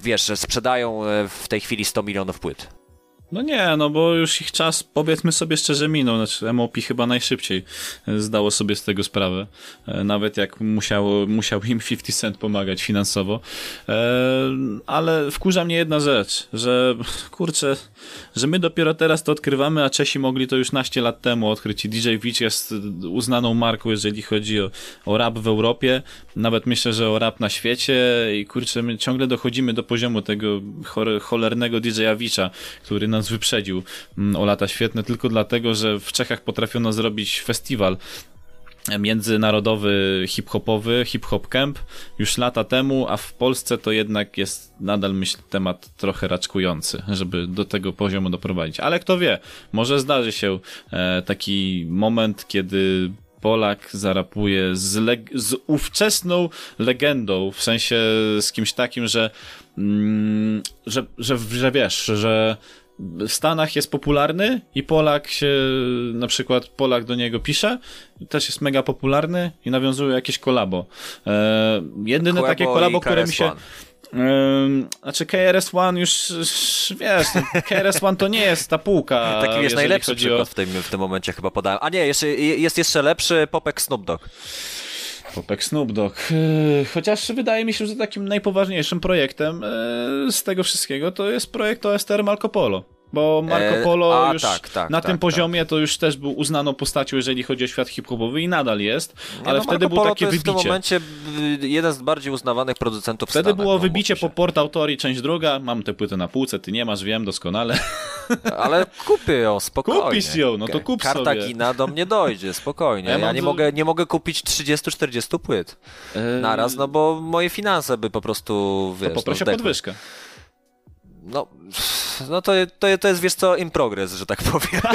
Speaker 2: wiesz, sprzedają w tej chwili 100 milionów płyt.
Speaker 1: No nie, no bo już ich czas, powiedzmy sobie szczerze, minął. Znaczy, MOP chyba najszybciej e, zdało sobie z tego sprawę. E, nawet jak musiało, musiał im 50 Cent pomagać finansowo. E, ale wkurza mnie jedna rzecz, że kurczę, że my dopiero teraz to odkrywamy, a Czesi mogli to już naście lat temu odkryć. DJ Witch jest uznaną marką, jeżeli chodzi o, o rap w Europie. Nawet myślę, że o rap na świecie. I kurczę, my ciągle dochodzimy do poziomu tego cholernego DJ-a Wicza, który na nas wyprzedził mm, o lata świetne, tylko dlatego, że w Czechach potrafiono zrobić festiwal międzynarodowy hip-hopowy, hip-hop camp już lata temu, a w Polsce to jednak jest nadal, myślę, temat trochę raczkujący, żeby do tego poziomu doprowadzić. Ale kto wie, może zdarzy się e, taki moment, kiedy Polak zarapuje z, leg- z ówczesną legendą, w sensie z kimś takim, że, mm, że, że, że wiesz, że w Stanach jest popularny i Polak się, na przykład Polak do niego pisze, też jest mega popularny i nawiązuje jakieś kolabo. E, jedyne takie kolabo, które mi się... znaczy KRS-One już, wiesz, KRS-One to nie jest ta półka. (laughs)
Speaker 2: Taki jest najlepszy przykład o... w, tym, w tym momencie chyba podałem. A nie, jeszcze, jest jeszcze lepszy Popek Snoop Dogg.
Speaker 1: Popek Snoop Dogg. E, chociaż wydaje mi się, że takim najpoważniejszym projektem e, z tego wszystkiego to jest projekt OSTR Marco Polo. Bo Marco e, Polo e, już tak, tak, na tak, tym tak. poziomie to już też był uznaną postacią, jeżeli chodzi o świat hip-hopowy i nadal jest, ale no, wtedy było takie wybicie.
Speaker 2: w tym momencie jeden z bardziej uznawanych producentów
Speaker 1: Wtedy
Speaker 2: Stanach,
Speaker 1: było no, wybicie po Port Autori, część druga, mam tę płytę na półce, ty nie masz, wiem doskonale. (laughs)
Speaker 2: Ale kupię ją, spokojnie.
Speaker 1: Kupisz ją, no to kup
Speaker 2: Karta
Speaker 1: sobie.
Speaker 2: Karta do mnie dojdzie, spokojnie. Ja, ja nie, mogę, nie mogę kupić 30-40 płyt yy... naraz, no bo moje finanse by po prostu, wiesz... To
Speaker 1: poproszę
Speaker 2: no,
Speaker 1: podwyżkę.
Speaker 2: No, no to, to, to jest, wiesz co, in progress, że tak powiem. (laughs)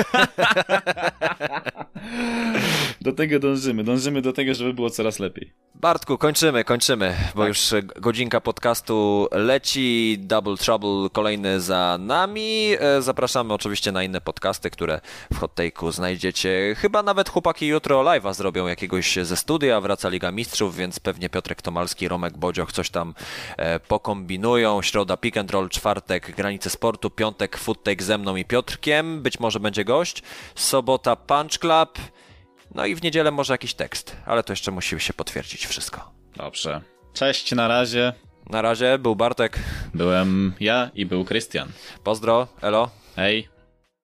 Speaker 1: Do tego dążymy. Dążymy do tego, żeby było coraz lepiej.
Speaker 2: Bartku, kończymy, kończymy, bo tak. już godzinka podcastu leci. Double Trouble kolejny za nami. E, zapraszamy oczywiście na inne podcasty, które w Hot Take'u znajdziecie. Chyba nawet chłopaki jutro live'a zrobią jakiegoś ze studia. Wraca Liga Mistrzów, więc pewnie Piotrek Tomalski, Romek Bodzioch coś tam e, pokombinują. Środa pick and roll, czwartek sportu, piątek food take ze mną i Piotrkiem. Być może będzie gość. Sobota Punch Club. No i w niedzielę może jakiś tekst, ale to jeszcze musi się potwierdzić wszystko.
Speaker 1: Dobrze. Cześć, na razie.
Speaker 2: Na razie, był Bartek.
Speaker 1: Byłem ja i był Krystian.
Speaker 2: Pozdro, elo.
Speaker 1: Hej.